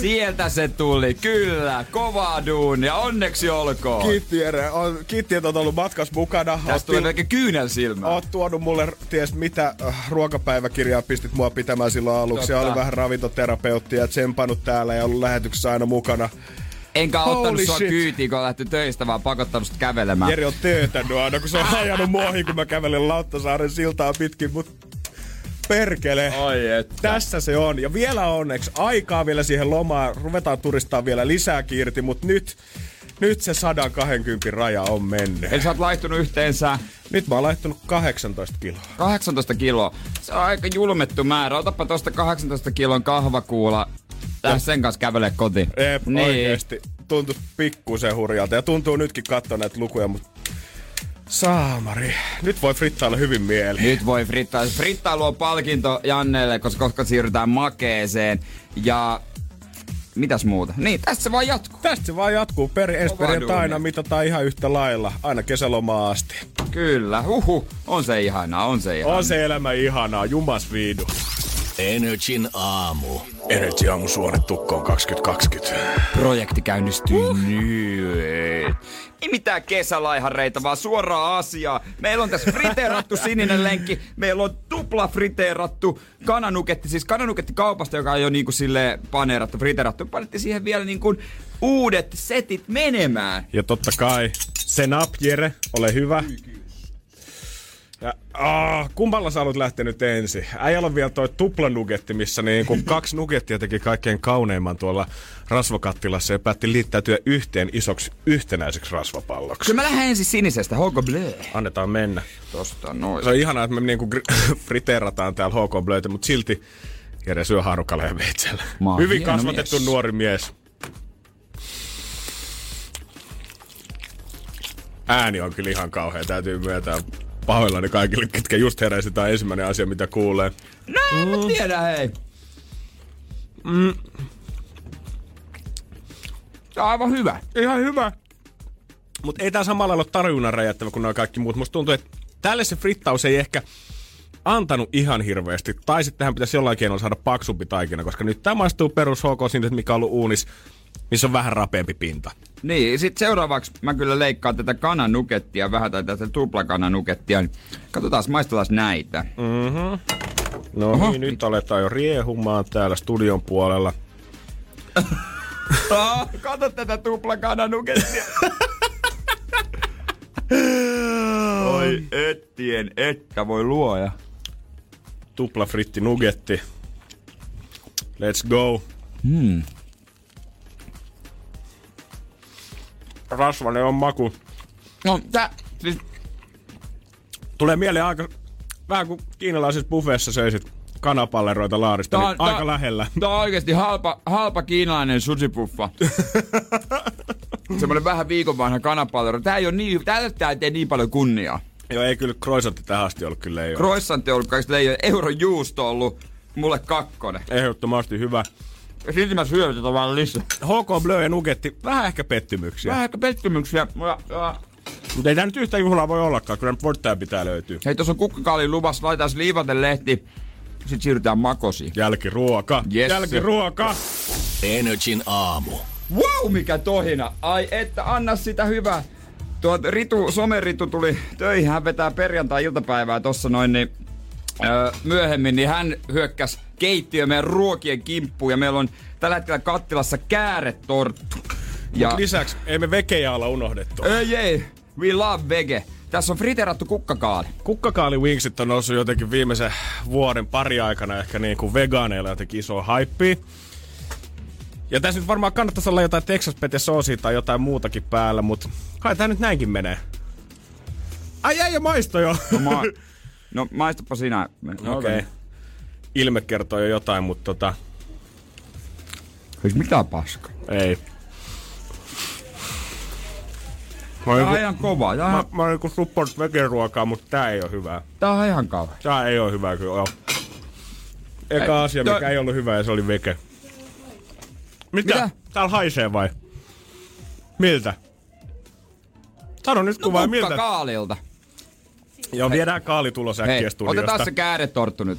Sieltä se tuli, kyllä. Kovaa duunia, onneksi olkoon. Kiitti Jere, on, kiitti, että oot ollut matkas mukana. Tästä tuli melkein kyynel silmään. Oot tuonut mulle ties mitä äh, ruokapäiväkirjaa pistit mua pitämään silloin aluksi. Totta. Ja ollut vähän ravintoterapeutti ja tsempannut täällä ja ollut lähetyksessä aina mukana. Enkä Holy ottanut sua shit. kyytiin, kun on lähty töistä, vaan pakottanut sut kävelemään. Jeri on töötänyt aina, kun se on ajanut muohin, kun mä kävelen Lauttasaaren siltaa pitkin, mut perkele. Oi että. Tässä se on. Ja vielä onneksi aikaa vielä siihen lomaan. Ruvetaan turistaa vielä lisää irti, mutta nyt, nyt se 120 raja on mennyt. Eli sä oot laittunut yhteensä Nyt mä oon laittanut 18 kiloa. 18 kiloa. Se on aika julmettu määrä. Otapa tosta 18 kilon kahvakuula. Lähde sen kanssa kävelee kotiin. Eep, niin. oikeesti. Tuntuu pikkusen hurjalta. Ja tuntuu nytkin katsoa näitä lukuja, mutta Saamari. Nyt voi frittailla hyvin mieli. Nyt voi frittaa. Frittailu on palkinto Jannelle, koska kohta siirrytään makeeseen. Ja mitäs muuta? Niin, tässä se vaan jatkuu. Tästä se vaan jatkuu. Per, ensi Kovaa perjantaina duunia. mitataan ihan yhtä lailla. Aina kesälomaa asti. Kyllä, huhu. On se ihanaa, on se ihanaa. On se elämä ihanaa. Jumas viidu. Energin aamu. Energy aamu suonet tukkoon 2020. Projekti käynnistyy uh. nyt. Ei mitään kesälaihareita, vaan suoraa asiaa. Meillä on tässä friteerattu sininen lenkki. Meillä on tupla friteerattu kananuketti, siis kananuketti kaupasta, joka on jo niinku sille paneerattu, friteerattu. Panettiin siihen vielä niinku uudet setit menemään. Ja totta kai, sen up, Jere, ole hyvä. Ja, aah, kummalla sä olet lähtenyt ensin? Äijällä on vielä toi tuplanugetti, missä niin kun kaksi nugettia teki kaikkein kauneimman tuolla rasvakattilassa ja päätti liittäytyä yhteen isoksi yhtenäiseksi rasvapalloksi. Kyllä mä lähden ensin sinisestä, Hogo Bleu. Annetaan mennä. Tosta noin. Se on ihanaa, että me niinku friteerataan täällä HK Blöitä, mutta silti Jere syö haarukalla ja veitsellä. Hyvin kasvatettu mies. nuori mies. Ääni on kyllä ihan kauhea, täytyy myöntää pahoillani kaikille, ketkä just heräsi. Tämä ensimmäinen asia, mitä kuulee. No, en mä tiedä, hei. Mm. Aivan hyvä. Ihan hyvä. Mutta ei tää samalla ole tarjunnan räjättävä kuin nämä kaikki muut. Musta tuntuu, että tälle se frittaus ei ehkä antanut ihan hirveästi. Tai sitten tähän pitäisi jollain keinolla saada paksumpi taikina, koska nyt tämä maistuu perus HK siitä, mikä on ollut uunis, missä on vähän rapeampi pinta. Niin, sit seuraavaksi mä kyllä leikkaan tätä kananukettia vähän tai tätä tuplakananukettia. Niin katsotaan, maistellaan näitä. Mm-hmm. No Oho. niin, nyt aletaan jo riehumaan täällä studion puolella. Oh, kato tätä tuplakananukettia. Oi ettien, että voi luoja. Tupla fritti nugetti. Let's go. Hmm. Rasvanen on maku. No, tää, siis, Tulee mieleen aika vähän kuin kiinalaisessa buffeessa söisit kanapalleroita laarista, Tää niin on- aika tää- lähellä. tää on oikeesti halpa, halpa kiinalainen susipuffa. Semmoinen vähän viikon vanha kanapallero. Tää ei oo niin, tää, tää ei tee niin paljon kunniaa. Joo, ei kyllä croissantti tähän asti ollut kyllä ei ole. Croissant on ollut kaikista leijoja. Euron juusto on ollut mulle kakkonen. Ehdottomasti hyvä. Ja silti mä syön tätä vaan lisää. HK Bleu ja Nugetti, vähän ehkä pettymyksiä. Vähän ehkä pettymyksiä. Ja, ja, Mutta ei tää nyt yhtä juhlaa voi ollakaan, kyllä nyt voittaja pitää löytyä. Hei, tuossa on kukkakaali luvassa, laitetaan liivaten lehti. Sitten siirrytään makosiin. Jälkiruoka. Yes. Jälkiruoka. Energin aamu. Wow, mikä tohina! Ai että, anna sitä hyvää. Tuo Ritu, someritu tuli töihin, hän vetää perjantai-iltapäivää tossa noin, niin öö, myöhemmin, niin hän hyökkäs keittiö meidän ruokien kimppuun ja meillä on tällä hetkellä kattilassa kääretorttu. Ja lisäksi ei me vekejä olla unohdettu. Ei, ei, we love vege. Tässä on friterattu kukkakaali. Kukkakaali wingsit on noussut jotenkin viimeisen vuoden pari aikana ehkä niin kuin vegaaneilla jotenkin iso haippi. Ja tässä nyt varmaan kannattaisi olla jotain Texas Pete soosia tai jotain muutakin päällä, mutta kai tää nyt näinkin menee. Ai ei jo maisto jo. No, ma- no maistapa sinä. Okei. Okay. Ilme kertoo jo jotain, mutta tota... Siis mitä paska? Ei. Mä tää on ihan kova. Tää... Mä, mä oon niinku support vegeruokaa, mutta tää ei oo hyvää. Tää on ihan kauan. Tää ei oo hyvää kyllä, joo. Eka ei, asia, mikä ei ollut hyvä ja se oli vege. Mitä? Mitä? Täällä haisee vai? Miltä? Sano nyt kuvaa no, miltä. kaalilta. Joo, viedään kaali tulos äkkiä studiosta. Otetaan se kääretorttu nyt.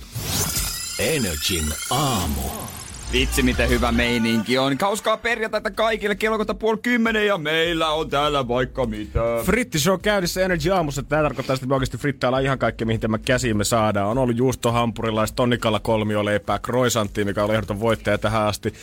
Energin aamu. Vitsi, miten hyvä meininki on. Kauskaa perjantaita kaikille kello kohta puoli kymmenen ja meillä on täällä vaikka mitä. Fritti Show käynnissä Energy aamussa. Tämä tarkoittaa, että me oikeasti frittaillaan ihan kaikki, mihin tämä käsimme saadaan. On ollut juustohampurilaista, tonnikalla kolmioleipää, croissanttia, mikä on ehdoton voittaja tähän asti.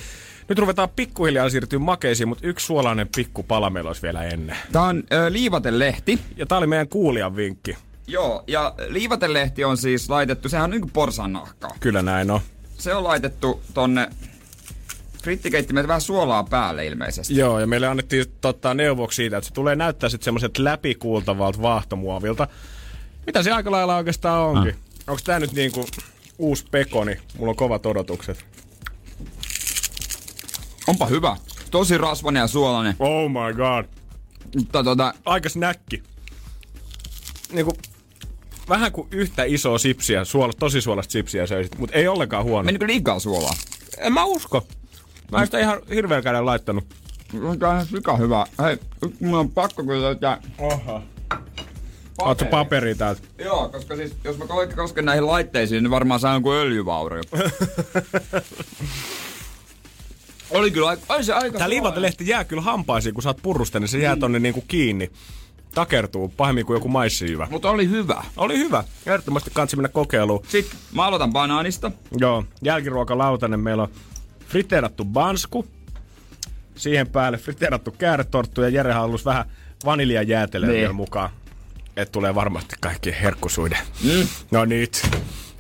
Nyt ruvetaan pikkuhiljaa siirtyä makeisiin, mutta yksi suolainen pikkupala meillä olisi vielä ennen. Tää on ö, liivatelehti. Ja tää oli meidän kuulijan vinkki. Joo, ja liivatelehti on siis laitettu, sehän on niinku porsanahkaa. Kyllä näin on. Se on laitettu tonne frittikeittimet vähän suolaa päälle ilmeisesti. Joo, ja meille annettiin tota, neuvoksi siitä, että se tulee näyttää sitten semmoiset läpikuultavalta vaahtomuovilta. Mitä se aika lailla oikeastaan onkin? Ah. Onko tämä nyt niinku uusi pekoni? Mulla on kovat odotukset. Onpa hyvä. Tosi rasvanen ja suolainen. Oh my god. Mutta tota... Aika snäkki. Niinku, vähän kuin yhtä isoa sipsiä, suola, tosi suolasta sipsiä söisit, mutta ei ollenkaan huono. Menikö liikaa suolaa? En mä usko. Mä en sitä ihan hirveän käden laittanut. Tämä on ihan hyvä. Hei, nyt mulla on pakko kyllä löytää... Oho. Ootko paperi täältä? Joo, koska siis jos mä kosken näihin laitteisiin, niin varmaan saan jonkun öljyvaurio. Oli kyllä aika, oli se aika Tää liivatalehti jää kyllä hampaisiin, kun sä oot purrusta, niin se jää mm. tonne niinku kiinni. Takertuu pahemmin kuin joku maissijyvä. Mutta oli hyvä. Oli hyvä. Ehdottomasti kansi mennä kokeiluun. Sitten mä aloitan banaanista. Joo, jälkiruokalautanen meillä on friteerattu bansku. Siihen päälle friteerattu kääretorttu ja Jere halus vähän vaniljajäätelöä niin. vielä mukaan. Että tulee varmasti kaikki herkkusuiden. Mm. No nyt.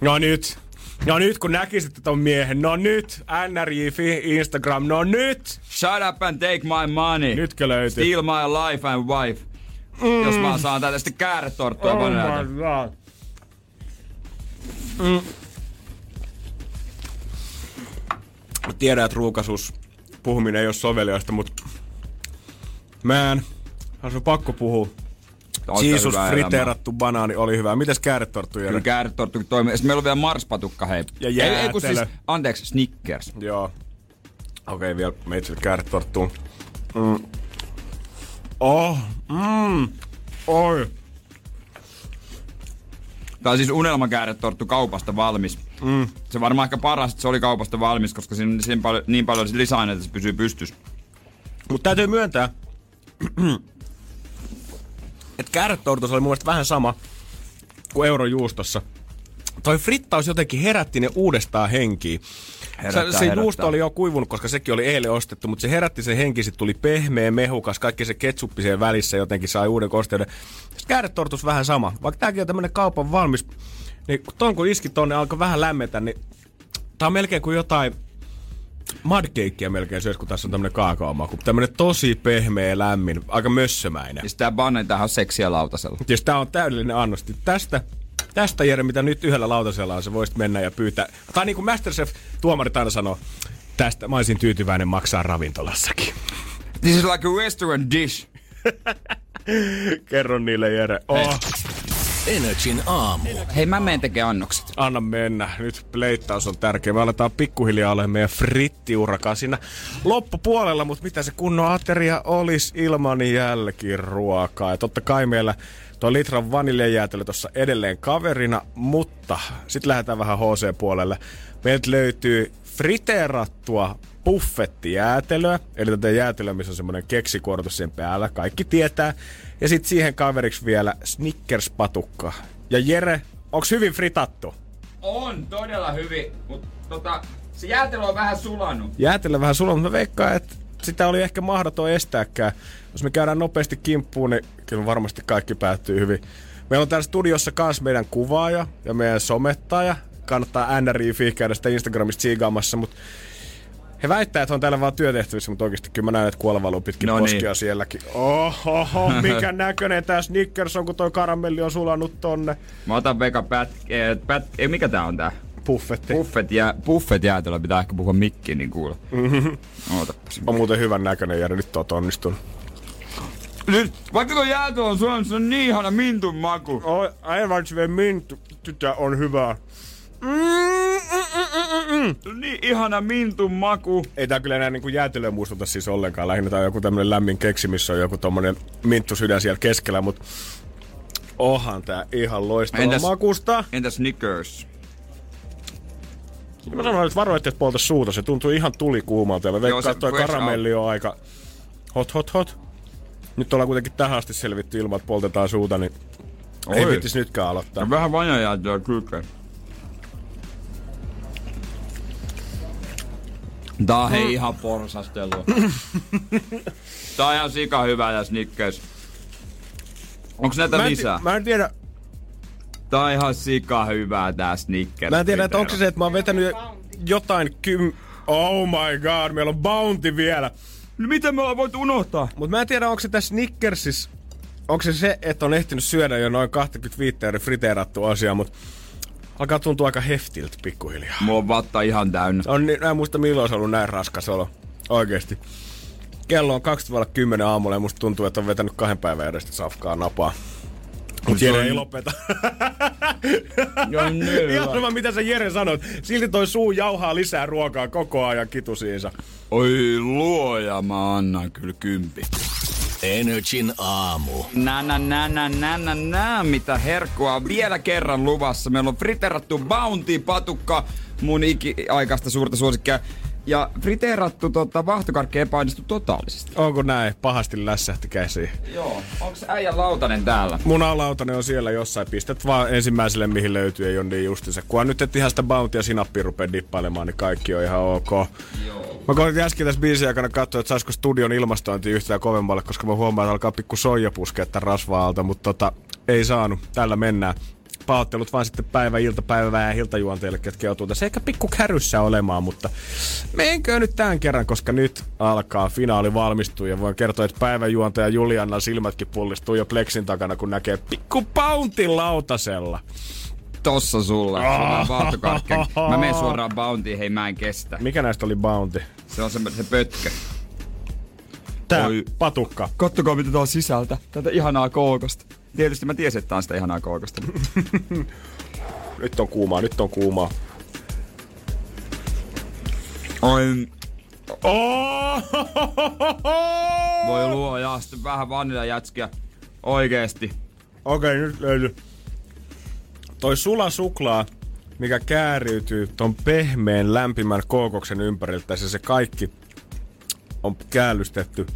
No nyt. No nyt kun näkisitte ton miehen, no nyt, NRJ, Instagram, no nyt! Shut up and take my money. Nytkö löytyy? Steal my life and wife. Mm. Jos mä saan tästä sitten kääretorttua oh my god. Mm. Tiedän, että ruukasus puhuminen ei ole soveliasta, mutta mä en, on pakko puhua Jesus friteerattu banaani oli hyvä. Mites kääretorttu, Jere? Kyllä kääretorttu toimii. Sitten meillä on vielä marspatukka, hei. Ja jäätelö. Ei, ei siis, anteeksi, Snickers. Joo. Okei, okay, vielä meitsille kääretorttuun. Mm. Oh, mm. Oi. Tää on siis unelmakääretorttu kaupasta valmis. Mm. Se varmaan ehkä paras, että se oli kaupasta valmis, koska siinä, siinä paljon, niin paljon lisäaineita, että se pysyy pystyssä. Mutta täytyy myöntää, että kääretortus oli mun mielestä vähän sama kuin eurojuustossa. Toi frittaus jotenkin herätti ne uudestaan henkiin. Herättää, se, se herättää. juusto oli jo kuivunut, koska sekin oli eilen ostettu, mutta se herätti sen henki, sitten tuli pehmeä, mehukas, kaikki se ketsuppi siihen välissä jotenkin sai uuden kosteuden. Sitten kääretortus vähän sama. Vaikka tämäkin on tämmönen kaupan valmis, niin ton kun iski tonne alkoi vähän lämmetä, niin tää on melkein kuin jotain mudcakeia melkein syös, kun tässä on tämmönen kaakaomaku. Tämmönen tosi pehmeä, lämmin, aika mössömäinen. Siis tää banne, tähän on seksiä lautasella. Siis tää on täydellinen annos. Tästä tästä Jere, mitä nyt yhdellä lautasella on, se voisit mennä ja pyytää. Tai niin kuin Masterchef-tuomarit aina sanoo, tästä mä olisin tyytyväinen maksaa ravintolassakin. This is like a restaurant dish. Kerro niille, Jere. Oh. Energin aamu. Hei, mä menen tekemään annokset. Anna mennä. Nyt pleittaus on tärkeä. Me aletaan pikkuhiljaa olemaan meidän frittiurakaa siinä loppupuolella, mutta mitä se kunnon ateria olisi ilman jälkiruokaa. Ja totta kai meillä tuo litran vaniljajäätelö tuossa edelleen kaverina, mutta sitten lähdetään vähän HC-puolelle. Meiltä löytyy friteerattua buffettijäätelöä, eli tätä jäätelöä, missä on semmoinen keksikuorotus sen päällä, kaikki tietää. Ja sitten siihen kaveriksi vielä Snickers-patukka. Ja Jere, onks hyvin fritattu? On todella hyvin, mutta tota, se jäätelö on vähän sulanut. Jäätelö vähän sulla, mutta mä veikkaan, että sitä oli ehkä mahdoton estääkään. Jos me käydään nopeasti kimppuun, niin kyllä varmasti kaikki päättyy hyvin. Meillä on täällä studiossa kanssa meidän kuvaaja ja meidän somettaja. Kannattaa NRI käydä sitä Instagramista siigaamassa, mutta he väittää, että on täällä vaan työtehtävissä, mutta oikeasti kyllä mä näen, että kuola valuu pitkin No niin. poskia sielläkin. Oho, mikä näköinen tää Snickers on, kun toi karamelli on sulanut tonne. Mä otan Veka pät, eh, pät, ei, mikä tää on tää? Buffetti. Buffet, jää, buffet jäätelö pitää ehkä puhua mikkiin, niin kuule. Mm-hmm. Ootapas. On muuten hyvän näköinen, Jere, nyt oot onnistunut. Nyt, vaikka tuo jäätelö on se on niin ihana mintun maku. Oi, aivan se mintu, tytär on hyvää. Se on niin ihana mintun maku. Ei tää kyllä enää niinku jäätelöä muistuta siis ollenkaan. Lähinnä tää on joku tämmönen lämmin keksi, missä on joku tommonen minttusydän siellä keskellä, mut ohan tää ihan loistava Entäs- makusta. Entäs Snickers? Mä sanoin, että varo, ettei polta suuta. Se tuntuu ihan tulikuumalta. Ja mä veikkaan, se että toi karamelli on aika hot, hot, hot. Nyt ollaan kuitenkin tähän asti selvitty ilman, että poltetaan suuta, niin ei Oi. vittis nytkään aloittaa. Ja vähän vanjajäätelöä kylkeen. Tää on hei ihan porsastelua. Tää on ihan sika hyvä ja Snickers. Onks näitä Mä en, lisää? mä en tiedä, Tää on ihan sika hyvää tää Snickers. Mä en tiedä, että onko se se, että mä oon vetänyt jotain kym... Oh my god, meillä on Bounty vielä. No mitä me ollaan voitu unohtaa? Mutta mä en tiedä, onko se tässä Snickersis... Onko se se, että on ehtinyt syödä jo noin 25 eri friteerattu asia, mutta alkaa tuntua aika heftiltä pikkuhiljaa. Mulla on vatta ihan täynnä. On niin, mä en muista milloin se on ollut näin raskas olo. Oikeesti. Kello on 20.10 aamulla ja musta tuntuu, että on vetänyt kahden päivän edestä safkaa napaa. Mut Jere ei lopeta. Joo, niin Ihan sama mitä sä Jere sanoit. Silti toi suu jauhaa lisää ruokaa koko ajan kitusiinsa. Oi luoja, mä annan kyllä kympi. Energin aamu. Nä, nä, nä, nä, nä, nä, nä, mitä herkkua on vielä kerran luvassa. Meillä on friteerattu Bounty patukka, mun ikiaikaista suurta suosikkia. Ja friteerattu tota, vahtokarkki epäonnistui totaalisesti. Onko näin? Pahasti lässähti käsiin. Joo, onks äijä lautanen täällä? Munalautanen on siellä jossain. Pistät vaan ensimmäiselle, mihin löytyy, ei ole niin justiinsa. Kunhan nyt et ihan sitä Bounty ja sinappia rupea dippailemaan, niin kaikki on ihan ok. Joo. Mä koitin äsken tässä biisin aikana katsoa, että saisiko studion ilmastointi yhtään kovemmalle, koska mä huomaan, että alkaa pikku soija puskea tämän rasvaalta, mutta tota, ei saanut. Tällä mennään. Pahoittelut vaan sitten päivä, iltapäivää ja iltajuonteille, ketkä joutuu tässä ehkä pikku käryssä olemaan, mutta menkö nyt tämän kerran, koska nyt alkaa finaali valmistuu ja voin kertoa, että päiväjuontaja Julianna silmätkin pullistuu jo Plexin takana, kun näkee pikku Bountin lautasella. Tossa sulla on vahtokarkki. Mä menen suoraan Bountyyn, hei mä en kestä. Mikä näistä oli Bounty? Se on se, se pötkä. Tää Oi. patukka. Kattokaa mitä tää on sisältä. Tätä ihanaa kookosta. Tietysti mä tiesin, että tää on sitä ihanaa kookosta. Nyt on kuumaa, nyt on kuumaa. Oi, Oh! voi luo ja sitten vähän vaniljajätskiä. Oikeesti. Okei, nyt löytyy. Toi sula suklaa, mikä kääriytyy ton pehmeän lämpimän kookoksen ympäriltä, ja se kaikki on käällystetty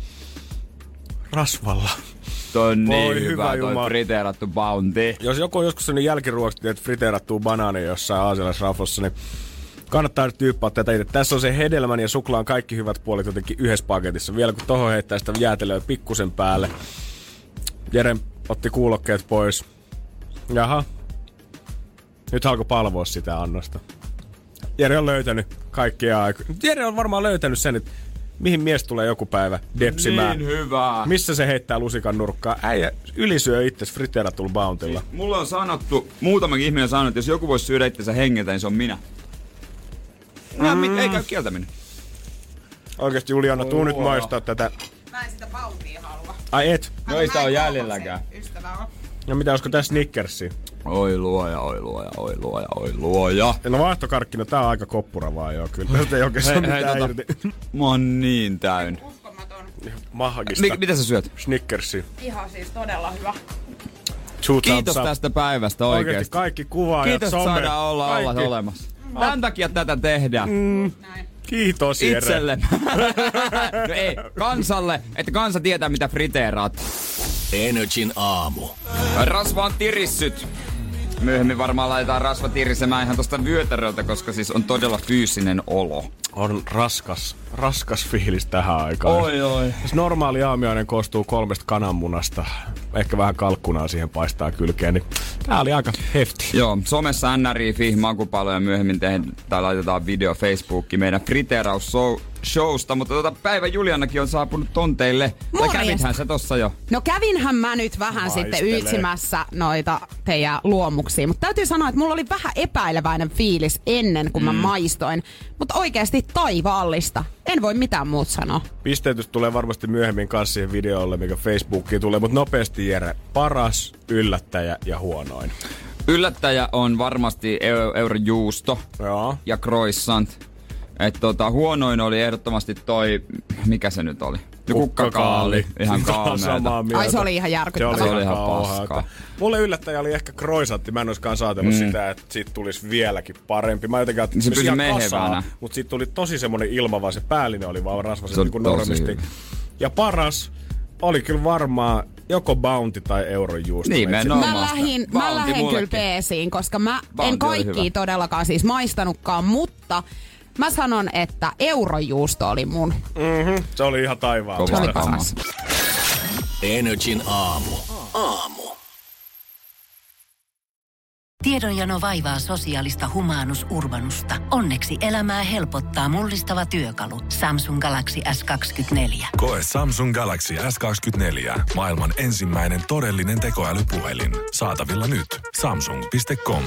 rasvalla. Toi on niin Voi hyvä, hyvä toi friteerattu bounty. Jos joku on joskus sellainen jälkiruoksi, että friteerattuu banaani jossain aasialaisraflossa, niin kannattaa nyt tyyppää tätä itse. Tässä on se hedelmän ja suklaan kaikki hyvät puolet jotenkin yhdessä paketissa. Vielä kun tohon heittää sitä jäätelöä pikkusen päälle. Jere otti kuulokkeet pois. Jaha. Nyt alkoi palvoa sitä annosta. Jere on löytänyt kaikkia aikoja. Jere on varmaan löytänyt sen, että mihin mies tulee joku päivä depsimään. Niin hyvä. Missä se heittää lusikan nurkkaa? Äijä ylisyö itse friteeratulla bountilla. Mulla on sanottu, muutamakin ihminen on sanonut, että jos joku voisi syödä itsensä hengeltä, niin se on minä. Mm. Mit, ei käy kieltäminen. Oikeesti Juliana, tuu nyt maistaa tätä. Mä en sitä Bountyä halua. Ai et? No ei sitä ole jäljelläkään. Ystävä on. No mitä, olisiko tässä Snickersi? Oi luoja, oi luoja, oi luoja, oi luoja. No vaihtokarkkina, tää on aika koppura vaan joo, kyllä. Tästä ei oikein saa Hei, hei, mitään tota, irti. mä oon niin täyn. Mahagista. Mi- mitä sä syöt? Snickersi. Ihan siis todella hyvä. Two Kiitos up. tästä päivästä Oikeesti oikeesti. kaikki kuvaajat, Kiitos, että some, saadaan olla, olla olemassa. Tämän takia tätä tehdään. Mm. Kiitos Jere. Itselle. no ei, kansalle, että kansa tietää mitä friteeraat. Energin aamu. Rasva on tirissyt. Myöhemmin varmaan laitetaan rasva tirisemään ihan tosta vyötäröltä, koska siis on todella fyysinen olo. On raskas, raskas fiilis tähän aikaan. oi. Jos normaali aamiainen koostuu kolmesta kananmunasta, ehkä vähän kalkkunaa siihen paistaa kylkeen, niin tää oli aika hefti. Joo, somessa NRI-fi makupalo ja myöhemmin tehdään, tai laitetaan video Facebookiin meidän friteeraus showsta, mutta tota päivä Julianakin on saapunut tonteille. Tai Morjesta. kävithän se tossa jo. No kävinhän mä nyt vähän Maistelee. sitten yytsimässä noita teidän luomuksia, mutta täytyy sanoa, että mulla oli vähän epäileväinen fiilis ennen kuin mä maistoin, mutta oikeasti taivaallista. En voi mitään muuta sanoa. Pisteytys tulee varmasti myöhemmin kanssa siihen videolle, mikä Facebookiin tulee, mutta nopeasti Jere, paras yllättäjä ja huonoin. Yllättäjä on varmasti eu- eurojuusto Joo. ja croissant. Et tota, huonoin oli ehdottomasti toi, mikä se nyt oli? No kukkakaali. Ihan samaa kaameeta. Ai se oli ihan järkyttävää. Se oli ihan paskaa. Mulle yllättäjä oli ehkä kroisantti. Mä en olisikaan saatellut mm. sitä, että siitä tulisi vieläkin parempi. Mä jotenkin ajattelin, Se että pysyi ihan mehevänä. mutta siitä tuli tosi semmonen ilma, vaan se päällinen oli vaan Se rasvasempi on kuin normisti. Ja paras oli kyllä varmaan joko Bounty tai Eurojuusto. Nimenomaan. Mä lähdin, mä lähdin kyllä peesiin, koska mä Bounty en kaikki todellakaan siis maistanutkaan, mutta mä sanon, että eurojuusto oli mun. Mm-hmm, se oli ihan taivaan. Se oli paras. Energin aamu. Aamu. Tiedonjano vaivaa sosiaalista humanus urbanusta. Onneksi elämää helpottaa mullistava työkalu. Samsung Galaxy S24. Koe Samsung Galaxy S24. Maailman ensimmäinen todellinen tekoälypuhelin. Saatavilla nyt. Samsung.com.